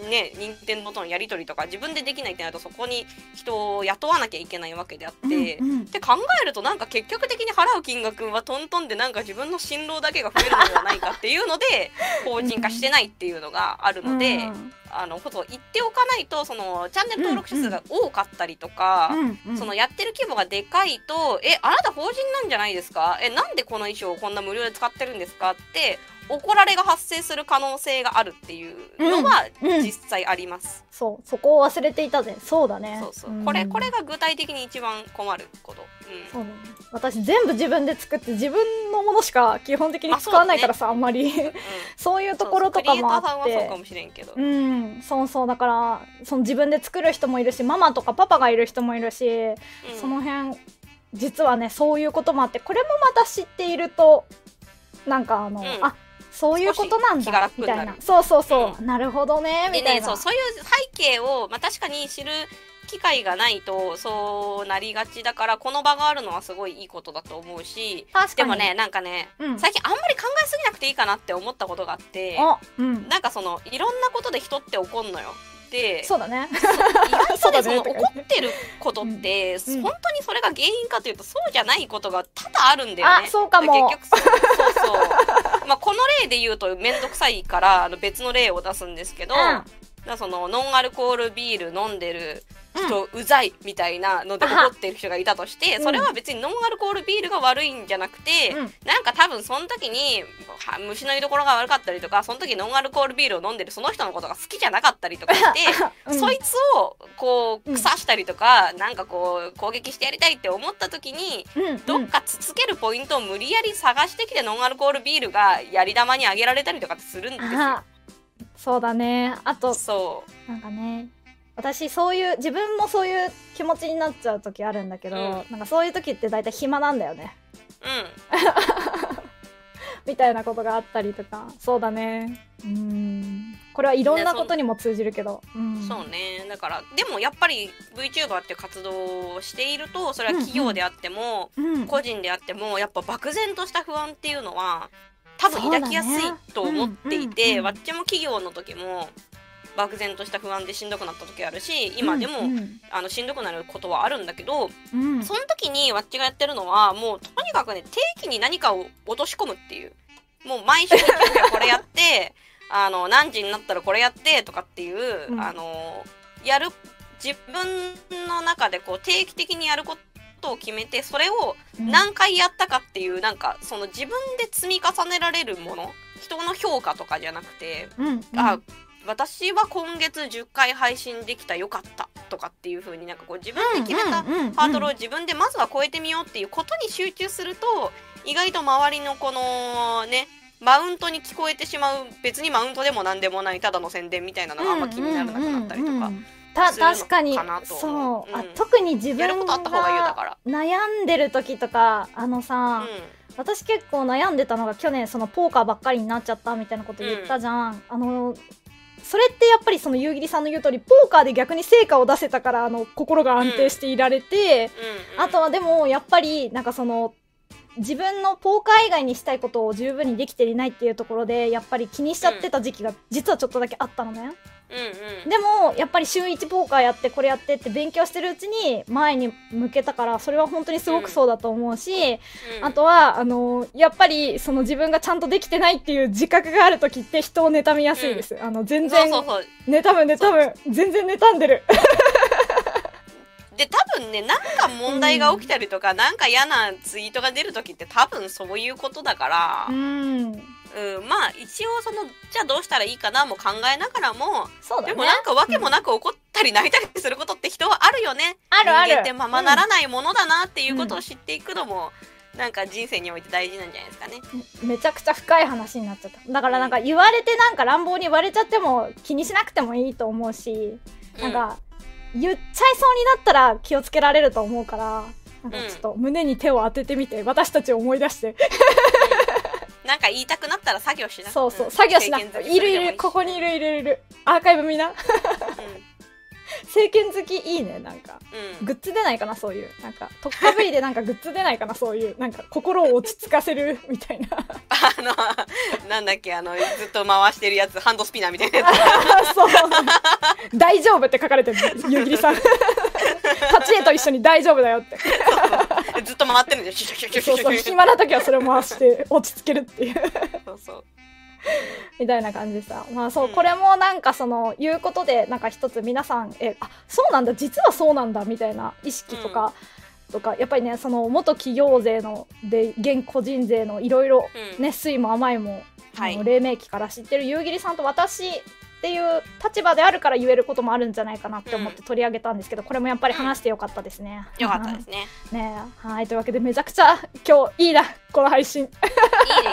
ね任天堂とのやり取りとか自分でできないってなるとそこに人を雇わなきゃいけないわけであって。うんうんって考えるとなんか結局的に払う金額はトントンでなんか自分の辛労だけが増えるのではないかっていうので法人化してないっていうのがあるので、うんあのことを言っておかないとそのチャンネル登録者数が多かったりとか、うんうん。そのやってる規模がでかいと「えあなた法人なんじゃないですか？えなんでこの衣装をこんな無料で使ってるんですか?」って怒られが発生する可能性があるっていうのはうんうん。実際あります。そうそこを忘れていたぜ。そうだね。そうそう、ん。これこれが具体的に一番困ること。うん。そう。だね私全部自分で作って自分のものしか基本的に使わないからさあ,、んまり。うんそういうところとかもあって。もしれんけど、うん。そうそう。だからその自分で作る人もいるしママとかパパがいる人もいるし、うん。その辺実はねそういうこともあってこれもまた知っているとなんかあの、ん。あそういうことなんだみたいな。そうそうそう、なるほどねでみたいな。ねそうそういう背景を、まあ、確かに知る機会がないとそうなりがちだからこの場があるのはすごいいいことだと思うし確かに。でもねなんかね、うん。最近あんまり考えすぎなくていいかなって思ったことがあってあうん。なんかそのいろんなことで人って怒んのよ。で そうだね。意外とねその怒ってることって、うん。本当にそれが原因かというとそうじゃないことが多々あるんだよね。あそうかも。で結局そうそうそう。まあこの例で言うと面倒くさいからあの別の例を出すんですけど、うんだからそのノンアルコールビール飲んでる人うざいみたいなので怒ってる人がいたとして、うん。それは別にノンアルコールビールが悪いんじゃなくて、うん。なんか多分その時には虫の居所が悪かったりとかその時ノンアルコールビールを飲んでるその人のことが好きじゃなかったりとかして、うん。そいつをこううん腐したりとか、なんかこう攻撃してやりたいって思った時にうんどっかつつけるポイントを無理やり探してきてノンアルコールビールがやり玉にあげられたりとかってするんですよ。あそうだね。あとそなんかね私そういう自分もそういう気持ちになっちゃう時あるんだけど、うん。なんかそういう時って大体暇なんだよね。ううん。みたいなことがあったりとか。そうだね。うん。これはいろんなことにも通じるけど、うん、そうね。だからでもやっぱり VTuber って活動をしているとそれは企業であっても、うん、個人であってもやっぱ漠然とした不安っていうのは多分抱きやすいと思っていて、ね。うんうんうん。わっちも企業の時も漠然とした不安でしんどくなった時あるし今でも、うんあのしんどくなることはあるんだけどうん。その時にわっちがやってるのはもうとにかくね定期に何かを落とし込むっていう。もう毎週これやって あの何時になったらこれやってとかっていう、うん。あのやる自分の中でこう定期的にやることを決めてそれを何回やったかっていうなんかその自分で積み重ねられるもの人の評価とかじゃなくて、うんうん。あ私は今月10回配信できたよかったとかっていう風になんかこう自分で決めたハードルを自分でまずは超えてみようっていうことに集中すると意外と周りのこのねマウントに聞こえてしまう。別にマウントでも何でもないただの宣伝みたいなのがあんま気にならなくなったりとかた確かにそう、思うあう。ん特に自分が。悩んでる時とかあのさ、う私結構悩んでたのが去年そのポーカーばっかりになっちゃったみたいなこと言ったじゃん、あのそれってやっぱりその夕霧さんの言う通りポーカーで逆に成果を出せたからあの心が安定していられて、んうんうん。あとはでもやっぱりなんかその自分のポーカー以外にしたいことを十分にできていないっていうところでやっぱり気にしちゃってた時期が実はちょっとだけあったのね、うんうん。でもやっぱり週1ポーカーやってこれやってって勉強してるうちに前に向けたからそれは本当にすごくそうだと思うし、うん。あとはあのやっぱりその自分がちゃんとできてないっていう自覚がある時って人を妬みやすいです、あの全然そうそうそう。妬む妬む全然妬んでるで多分ねなんか問題が起きたりとか、なんか嫌なツイートが出る時って多分そういうことだから、うん。うん、まあ一応そのじゃあどうしたらいいかなも考えながらもそうだね。でもなんかわけもなく怒ったり泣いたりすることって人はあるよね。あるある。ってままならないものだなっていうことを知っていくのも、なんか人生において大事なんじゃないですかね。めちゃくちゃ深い話になっちゃった。だからなんか言われてなんか乱暴に言われちゃっても気にしなくてもいいと思うし、なんか言っちゃいそうになったら気をつけられると思うからなんかちょっと胸に手を当ててみて私たちを思い出して。うん。なんか言いたくなったら作業しな。そうそう、ん。作業しな経験好きいるいるここにいるいるいるアーカイブ見な。う政権好きいいねなんか。んうん。グッズ出ないかなそういう。なんか特化部位でなんかグッズ出ないかなそういうなんか心を落ち着かせる みたいな。あのなんだっけあのずっと回してるやつハンドスピナーみたいなや そう。大丈夫って書かれてる夕霧さん。立ち絵と一緒に大丈夫だよって。つずっと回ってるんでシュシュシュシュシそうそうュシュ。暇な時はそれを回して落ち着けるっていう。そうそう みたいな感じでさ。まあそう、うん。これもなんかその言うことでなんか一つ皆さんえあそうなんだ実はそうなんだみたいな意識とか、とかやっぱりねその元企業税ので現個人税のいろいろうん。ね酸いも甘いも、はい。あの黎明期から知ってる夕霧さんと私っていう立場であるから言えることもあるんじゃないかなって思って取り上げたんですけど、これもやっぱり話してよかったですね。よかったですね。ね。はい。というわけでめちゃくちゃ今日いいなこの配信。いいね。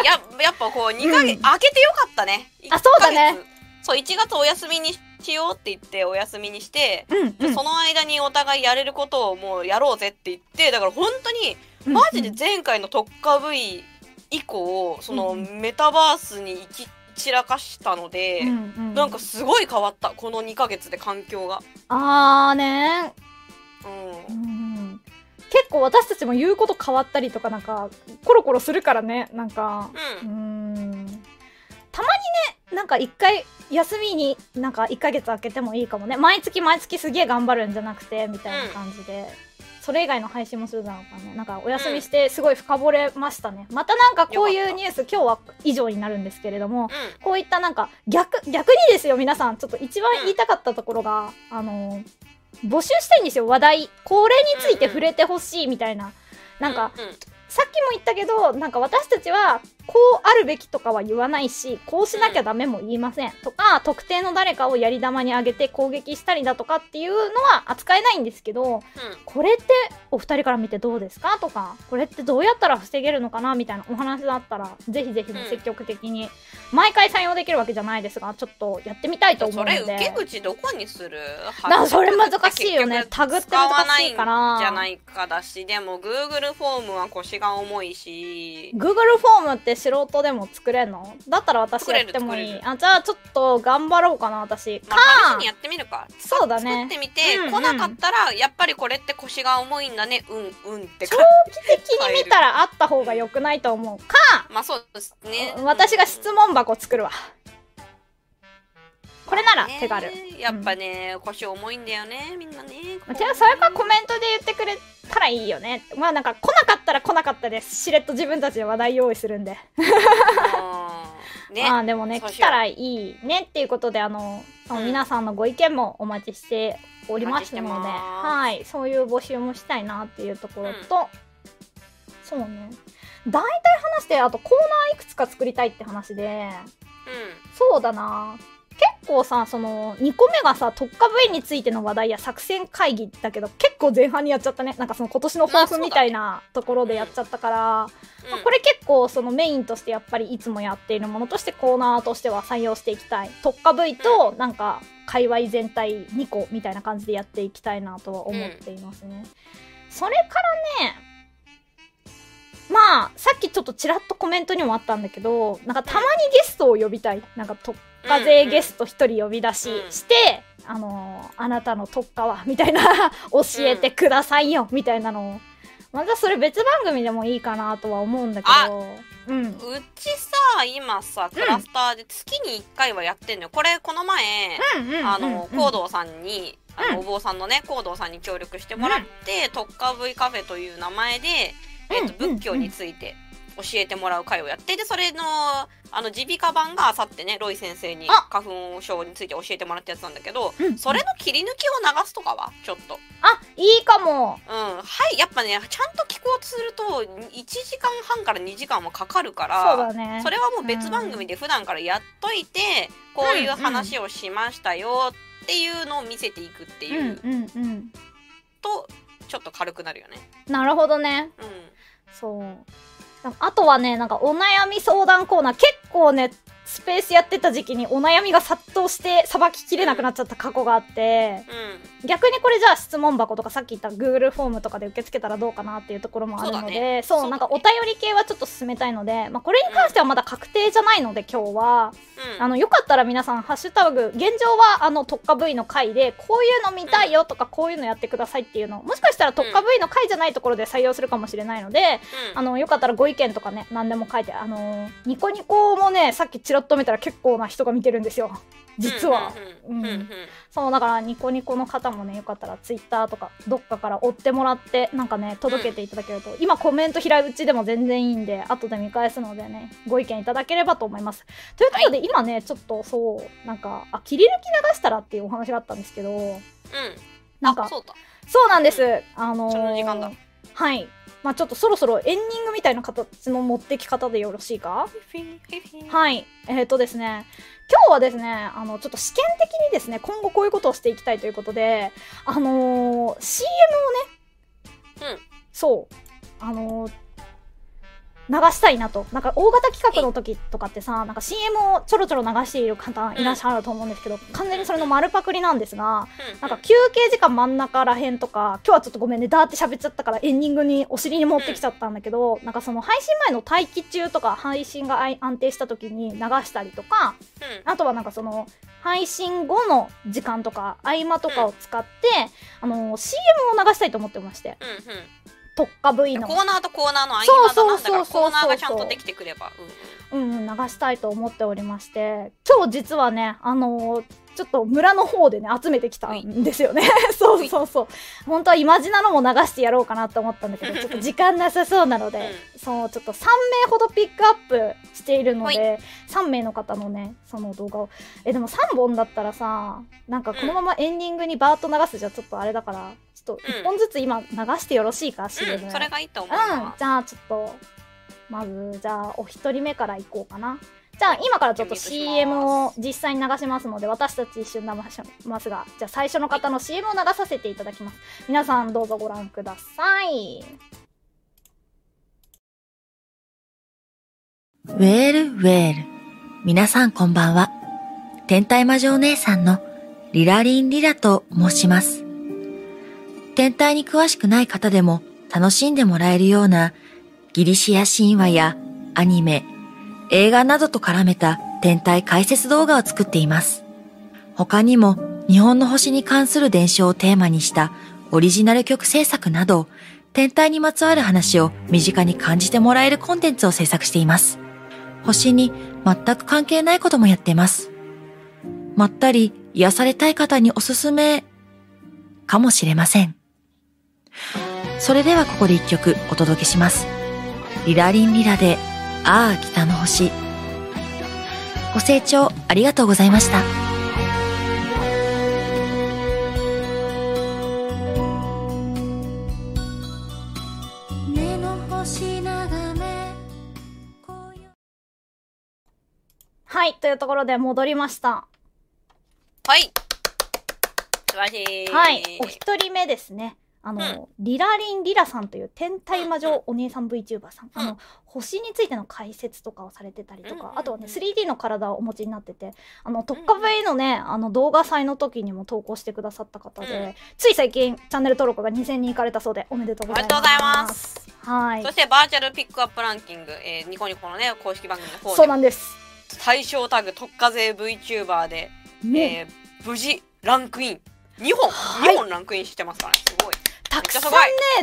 ややっぱこう2ヶ月、うん。開けてよかったね。あそうだね。1ヶ月。そう1月お休みにしようって言ってお休みにして、うんでその間にお互いやれることをもうやろうぜって言ってだから本当にマジで前回の特化 V 以降そのうん。メタバースに行き散らかしたので、うんうん。なんかすごい変わった。この2ヶ月で環境が。あーね。うん。うん結構私たちも言うこと変わったりとかなんかコロコロするからね。なんかううん。んたまにねなんか一回休みになんか1ヶ月空けてもいいかもね。毎月毎月すげえ頑張るんじゃなくてみたいな感じで、それ以外の配信もするだろうからね。なんかお休みしてすごい深掘れましたね、またなんかこういうニュース今日は以上になるんですけれどもうん。こういったなんか逆逆にですよ皆さん。ちょっと一番言いたかったところが、あの募集したいんですよ、話題。これについて触れてほしいみたいな。なんか、うんうん。さっきも言ったけど、なんか私たちは、こうあるべきとかは言わないし、こうしなきゃダメも言いません。とか、特定の誰かをやり玉に上げて攻撃したりだとかっていうのは扱えないんですけど、これってお二人から見てどうですか？とか、これってどうやったら防げるのかな？みたいなお話だったら、ぜひぜひ積極的に、毎回採用できるわけじゃないですが、ちょっとやってみたいと思うそので。れ受け口どこにする？なそれ難しいよね。タグって難ないんしいからじゃないかだしでも Google フォームは腰が重いし。Google フォームって素人でも作れんの？だったら私やってもいい。あじゃあちょっと頑張ろうかな私。か、まあ、試しにやってみるか。そうだね。作ってみて、うんうん。来なかったらやっぱりこれって腰が重いんだね。うんうんって長か期的に見たらあった方が良くないと思う。か、まあそうですね。私が質問箱作るわこれなら手軽、ねやっぱね、腰重いんだよねみんなねじゃあそれかコメントで言ってくれたらいいよね。まあなんか来なかったら来なかったですしれっと自分たちで話題用意するんで。うんね。ああでもね来たらいいねっていうことであの、うん。皆さんのご意見もお待ちしておりますので。はいそういう募集もしたいなっていうところと、そうね。大体話してあとコーナーいくつか作りたいって話で。そうだな結構さその2個目がさ特化部員についての話題や作戦会議だけど結構前半にやっちゃったね。なんかその今年の抱負みたいなところでやっちゃったから、うん。まあこれ結構そのメインとしてやっぱりいつもやっているものとしてコーナーとしては採用していきたい。特化部位となんか界隈全体2個みたいな感じでやっていきたいなとは思っていますね、それからねまあさっきちょっとちらっとコメントにもあったんだけどなんかたまにゲストを呼びたい。なんか特化勢ゲスト1人呼び出しうん。して、あのーあなたの特化はみたいな 教えてくださいよ、みたいなのを。またそれ別番組でもいいかなとは思うんだけど。うん。うちさ今さクラスターで月に1回はやってんのよ。これこの前、うんうんあの、うん。コードーさんに、あの、うん。お坊さんのね、コードーさんに協力してもらって、特化 V カフェという名前で、えっと、うん。仏教について教えてもらう会をやって、で、それの、あの、耳鼻科版があさってね、ロイ先生にあ。花粉症について教えてもらったやつなんだけど、うんそれの切り抜きを流すとかはちょっと。あいいかも。うん。はい、やっぱね、ちゃんと聞こうとすると、1時間半から2時間もかかるから、そうだね。それはもう別番組で普段からやっといて、こういう話をしましたよっていうのを見せていくってう。んいううんうん。と、ちょっと軽くなるよね。なるほどね。うん。そうあとはねなんかお悩み相談コーナー結構ねスペースやってた時期にお悩みが殺到してさばききれなくなっちゃった過去があってう逆にこれじゃあ質問箱とかさっき言った Google フォームとかで受け付けたらどうかなっていうところもあるのでそうだね。そうね。なんかお便り系はちょっと進めたいので、まあ、これに関してはまだ確定じゃないので今日は、ん。うん。あのよかったら皆さん「ハッシュタグ現状はあの特化 V の回でこういうの見たいよ」とか、こういうのやってくださいっていうのをもしかしたら特化 V の回じゃないところで採用するかもしれないので、うん。あのよかったらご意見とかね何でも書いてあのーニコニコもねさっきチラッと見たら結構な人が見てるんですよ。実は。うんうんうん。うん。うんそうだからニコニコの方もねよかったらツイッターとかどっかから追ってもらってなんかね届けていただけると、今コメント平打ちでも全然いいんで後で見返すのでねご意見いただければと思います。ということで、今ねちょっとそうなんかあ切り抜き流したらっていうお話があったんですけどうん。なんかあそうなんです、あのーその時間だ。はいまあちょっとそろそろエンディングみたいな形の持ってき方でよろしいか？はい。えっ、とですね、今日はですね、あの、ちょっと試験的にですね、今後こういうことをしていきたいということで、あのー CM をね、うん。そう、あのー流したいなと。なんか大型企画の時とかってさ、なんか CM をちょろちょろ流している方いらっしゃると思うんですけど、完全にそれの丸パクリなんですが、なんか休憩時間真ん中らへんとか、今日はちょっとごめんね、だーって喋っちゃったからエンディングにお尻に持ってきちゃったんだけど、なんかその配信前の待機中とか配信が安定した時に流したりとか、あとはなんかその配信後の時間とか合間とかを使って、あの CM を流したいと思ってまして、うんうん特化 V のコ。ーナーとコーナーの合間だなだからコーナーがちゃんとできてくれば。うんうん流したいと思っておりまして、今日実はね、あのーちょっと村の方でね、集めてきたんですよね。そうそうそう。本当はイマジナのも流してやろうかなって思ったんだけど、ちょっと時間なさそうなので、そう、ちょっと3名ほどピックアップしているので、3名の方のね、その動画を。え、でも3本だったらさ、なんかこのままエンディングにバーッと流すじゃちょっとあれだから、ちょっと1本ずつ今流してよろしいか、CM。うん、それがいいと思ううん、じゃあちょっと、まず、じゃあお一人目からいこうかな。じゃあ今からちょっと CM を実際に流しますので、私たち一瞬流しますが、じゃあ最初の方の CM を流させていただきます。皆さんどうぞご覧ください。ウェールウェール。皆さんこんばんは。天体魔女お姉さんのリラリンリラと申します。天体に詳しくない方でも楽しんでもらえるようなギリシア神話やアニメ、映画などと絡めた天体解説動画を作っています。他にも日本の星に関する伝承をテーマにしたオリジナル曲制作など天体にまつわる話を身近に感じてもらえるコンテンツを制作しています。星に全く関係ないこともやっています。まったり癒されたい方におすすめかもしれません。それではここで一曲お届けします。リラリンリラで、ああ北の星。ご清聴ありがとうございました。目の星眺めはい、というところで戻りました。はい。素晴らしい。はい、お一人目ですね。あの、リラリンリラさんという天体魔女お姉さん VTuber さん。あの、星についての解説とかをされてたりとうんうんうん、かあとはね、3D の体をお持ちになってて、あの、特化 V のね、あの、動画祭の時にも投稿してくださった方うんで、つい最近、チャンネル登録が2000人いかれたそうで、おめでとうございます。おめでとうございます。はいそ。してバーチャルピックアップランキング、えーニコニコのね、公式番組の方そうでなんです。対象タグ特化税 VTuber で、ね、えー無事ランクイン。2本、はい2本ランクインしてますからね。すごい。たくさん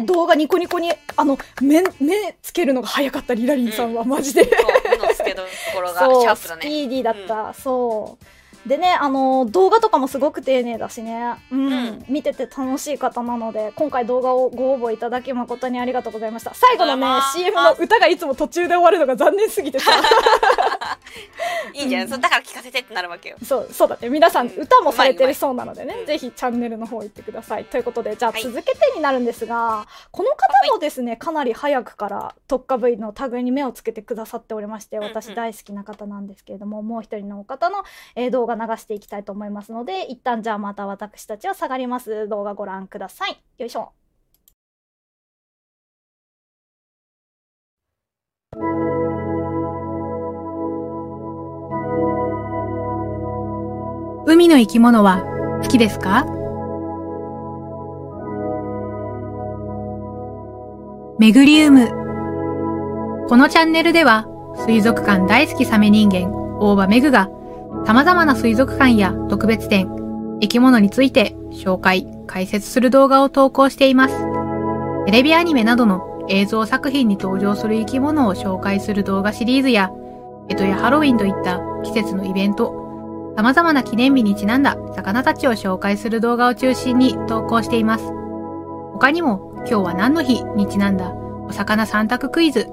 ね、動画ニコニコに、あの、目、目つけるのが早かったリラリンさんは、マジで。そう、目の付けどころがシャープだね。スピーディーだった、そう。でね、あの、動画とかもすごく丁寧だしね、うん、うん。見てて楽しい方なので、今回動画をご応募いただき誠にありがとうございました。最後のね CM の歌がいつも途中で終わるのが残念すぎてさ、いいんじゃない、そうだから聞かせてってなるわけよ。そう、そうだね。皆さんうん歌もされてるそうなのでね、うんぜひチャンネルの方行ってください。ということで、じゃあはい続けてになるんですが、この方もですね、かなり早くから特化 V のタグに目をつけてくださっておりまして、うんうん私大好きな方なんですけれども、もう一人の方の、えー動画流していきたいと思いますので、一旦じゃあまた私たちは下がります。動画ご覧ください。よいしょ。海の生き物は好きですか？メグリウム。このチャンネルでは水族館大好きサメ人間、大場メグが様々な水族館や特別展、生き物について紹介、解説する動画を投稿しています。テレビアニメなどの映像作品に登場する生き物を紹介する動画シリーズや、干支やハロウィンといった季節のイベント、様々な記念日にちなんだ魚たちを紹介する動画を中心に投稿しています。他にも、今日は何の日にちなんだお魚3択クイズ、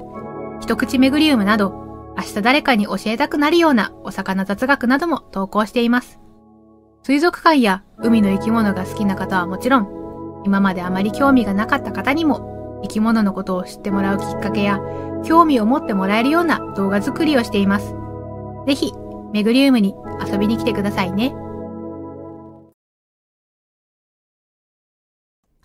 一口メグリウムなど、明日誰かに教えたくなるようなお魚雑学なども投稿しています。水族館や海の生き物が好きな方はもちろん、今まであまり興味がなかった方にも、生き物のことを知ってもらうきっかけや、興味を持ってもらえるような動画作りをしています。ぜひ、メグリウムに遊びに来てくださいね。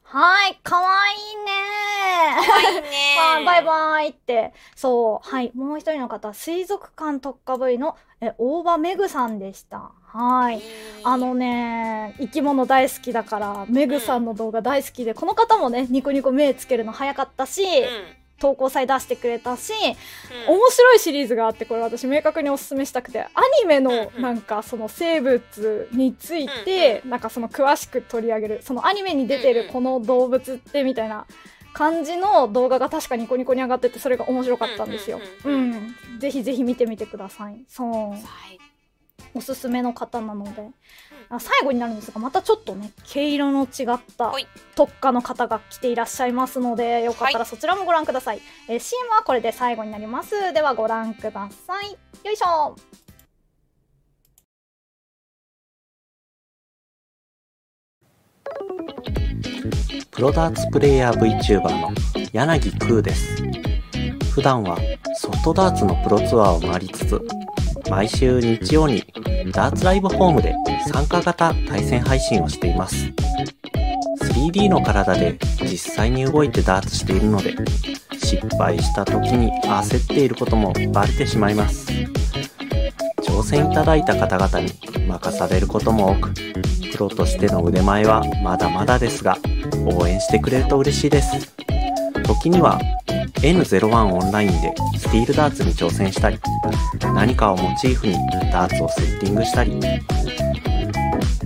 はい、かわいいねかわいいね はい、バイバイって。そう。はい。もう一人の方、水族館特化部位の、え、大場めぐさんでした。はい。あのね、生き物大好きだから、めぐさんの動画大好きで、この方もね、ニコニコ目つけるの早かったし、うん。投稿祭出してくれたし、うん面白いシリーズがあって、これ私明確におすすめしたくて、アニメのなんかその生物について、なんかその詳しく取り上げる、そのアニメに出てるこの動物ってみたいな感じの動画が確かニコニコに上がってて、それが面白かったんですよ。うん。ぜひぜひ見てみてください。そう。はい。おすすめの方なので、あ最後になるんですがまたちょっとね毛色の違ったはい。特化の方が来ていらっしゃいますのでよかったらそちらもご覧ください、えー CM はこれで最後になります。ではご覧ください。よいしょ。プロダーツプレイヤー VTuber の柳空です。普段はソフトダーツのプロツアーを回りつつ、毎週日曜にダーツライブホームで参加型対戦配信をしています。3D の体で実際に動いてダーツしているので、失敗した時に焦っていることもバレてしまいます。挑戦いただいた方々に任されることも多く、プロとしての腕前はまだまだですが、応援してくれると嬉しいです。時には N01 オンラインでスティールダーツに挑戦したり、何かをモチーフにダーツをセッティングしたり、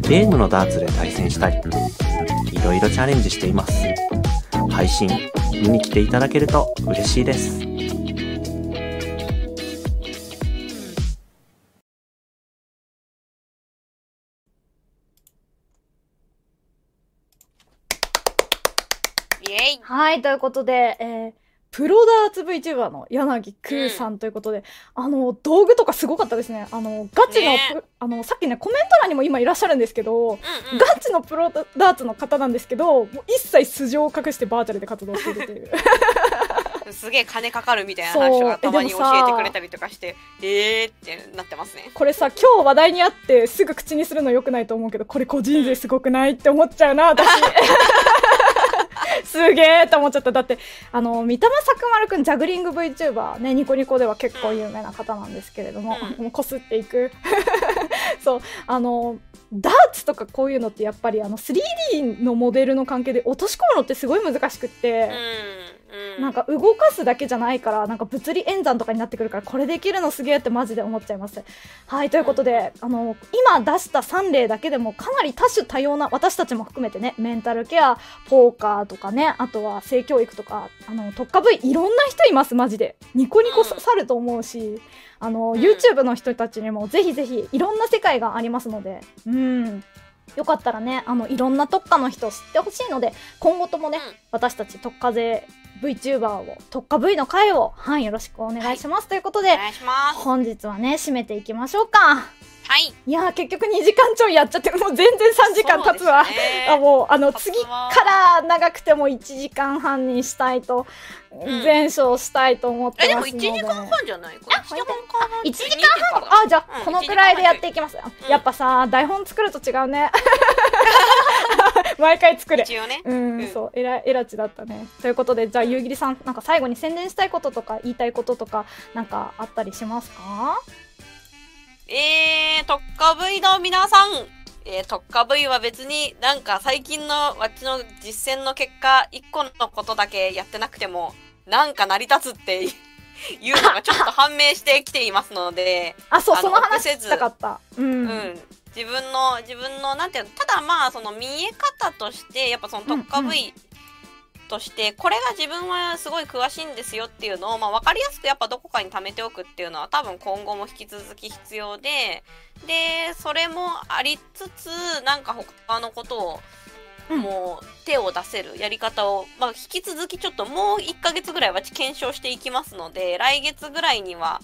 ゲームのダーツで対戦したり、いろいろチャレンジしています。配信見に来ていただけると嬉しいです。イエイはいということで、えープロダーツ VTuber の柳空さんということで、あの道具とかすごかったですね。あのガチの,ね。プ、あのさっきねコメント欄にも今いらっしゃるんですけど、うんうん。ガチのプロダーツの方なんですけどもう一切素性を隠してバーチャルで活動しているという。すげえ金かかるみたいな話をたまに教えてくれたりとかしてえーってなってますね。これさ今日話題にあってすぐ口にするのよくないと思うけどこれ個人税すごくないって思っちゃうな私 すげえと思っちゃった。だってあの三玉作丸くんジャグリング VTuber ねニコニコでは結構有名な方なんですけれども、うん。もうこすっていく。そう。あのダーツとかこういうのってやっぱりあの 3D のモデルの関係で落とし込むのってすごい難しくって、うんうん。なんか動かすだけじゃないからなんか物理演算とかになってくるからこれできるのすげえってマジで思っちゃいます。はいということであの今出した3例だけでもかなり多種多様な私たちも含めてねメンタルケアポーカーとかねあとは性教育とかあの特化部位いろんな人いますマジで。ニコニコさると思うしあの、ん。YouTube の人たちにもぜひぜひいろんな世界がありますので。うん。よかったらねあのいろんな特化の人を知ってほしいので今後ともね、うん。私たち特化勢 VTuber を特化 V の回をはいよろしくお願いします、ということで本日はね締めていきましょうかはい。いやー結局2時間ちょいやっちゃってもう全然3時間経つわ、ね。あもうあの次わから長くても1時間半にしたいと、ん。全勝したいと思ってえでも1ますので時間半じゃないこれ1時間半？1時間半？あじゃあ、うん。このくらいでやっていきます、うん。やっぱさ台本作ると違うね。毎回作れ一応ね。うん、うん。そうえらえらちだったね。ということでじゃあ夕霧さんなんか最後に宣伝したいこととか言いたいこととかなんかあったりしますか？えー、特化 V の皆さん、えー、特化 V は別になんか最近のわっちの実践の結果、一個のことだけやってなくても、なんか成り立つってい うのがちょっと判明してきていますので、あそうその話したかった。うん、うん。自分の、自分の、なんていうの、ただまあ、その見え方として、やっぱその特化うんうん V として、これが自分はすごい詳しいんですよっていうのを、まあ、分かりやすくやっぱどこかに貯めておくっていうのは多分今後も引き続き必要で、で、それもありつつ、なんか他のことを、うんもう手を出せるやり方を、まあ、引き続きちょっともう1ヶ月ぐらいは検証していきますので、来月ぐらいには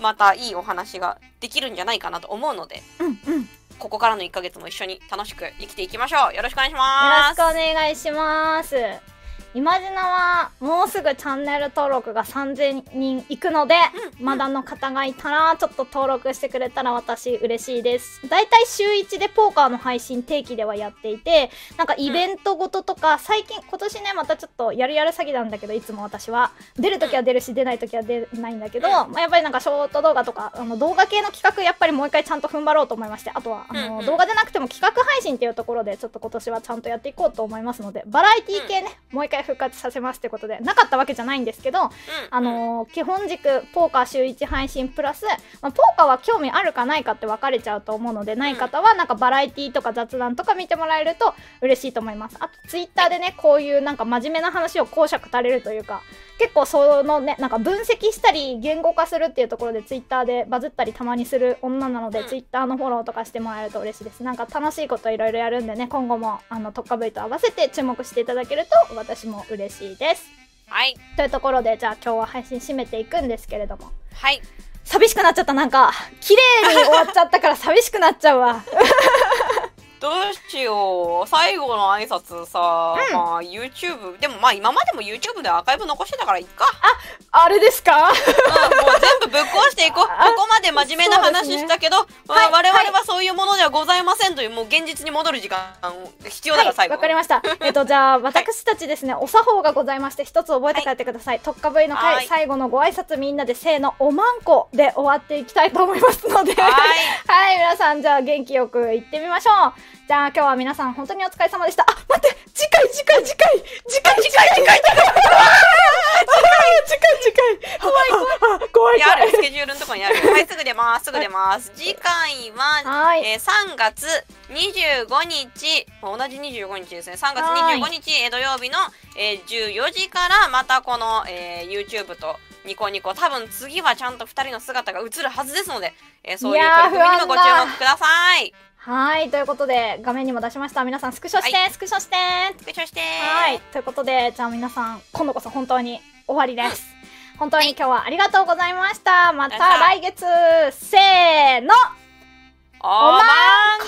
またいいお話ができるんじゃないかなと思うので、うんうんよここからの1ヶ月も一緒に楽しく生きていきましょう。よろしくお願いしろます。しくお願いしますイマジナはもうすぐチャンネル登録が3000人いくので、うん。まだの方がいたらちょっと登録してくれたら私嬉しいです。だいたい週1でポーカーの配信定期ではやっていてなんかイベントごととか、最近今年ねまたちょっとやるやる詐欺なんだけどいつも私は。出るときは出るし出ないときは出ないんだけど、うん。まあ、やっぱりなんかショート動画とかあの動画系の企画やっぱりもう一回ちゃんと踏ん張ろうと思いましてあとはあの、動画でなくても企画配信っていうところでちょっと今年はちゃんとやっていこうと思いますのでバラエティ系ね、もう一回復活させますってことでなかったわけじゃないんですけど、うん。あのー基本軸ポーカー週1配信プラス、まあ、ポーカーは興味あるかないかって分かれちゃうと思うのでない方はなんかバラエティとか雑談とか見てもらえると嬉しいと思います。あとツイッターでねこういうなんか真面目な話を講釈垂れるというか結構そのね、なんか分析したり言語化するっていうところでツイッターでバズったりたまにする女なので、うんツイッターのフォローとかしてもらえると嬉しいです。なんか楽しいこといろいろやるんでね、今後もあの特化 V と合わせて注目していただけると私も嬉しいです。はい。というところで、じゃあ今日は配信締めていくんですけれども。はい。寂しくなっちゃった、なんか、綺麗に終わっちゃったから寂しくなっちゃうわ。どうしよう。最後の挨拶さ、うんまあ YouTube、でもまあ今までも YouTube でアーカイブ残してたからいっか。あれですか？うん、もう全部ぶっ壊していこう。こあこまで真面目な話したけど、まあはい我々はそういうものではございませんという、もう現実に戻る時間必要だから最後。わかりました。えっと、じゃあ、私たちですね、お作法がございまして、一つ覚えて帰ってください。特化 V の回、はい最後のご挨拶みんなで、せーの、おまんこで終わっていきたいと思いますので、はい。はい、皆さん、じゃあ、元気よく行ってみましょう。じゃあ、今日は皆さん、本当にお疲れ様でした。あ、待って次回、次回、次回次回、次回、次回、次回次回、次回怖い、怖い、怖い、いやあ怖い。るスケジュールのとこにある。はい、すぐ出ます。すぐ出ます。次回は、はい。えー3月25日、同じ25日ですね。3月はい25日、えー土曜日の、えー14時から、またこの、えー YouTube とニコニコ、多分次はちゃんと2人の姿が映るはずですので、えーそういう取り組みにもご注目ください。はいということで画面にも出しました。皆さんスクショして、はい、スクショして。スクショして。はいということでじゃあ皆さん今度こそ本当に終わりです。本当に今日はありがとうございました、また来月せーの。おまんこ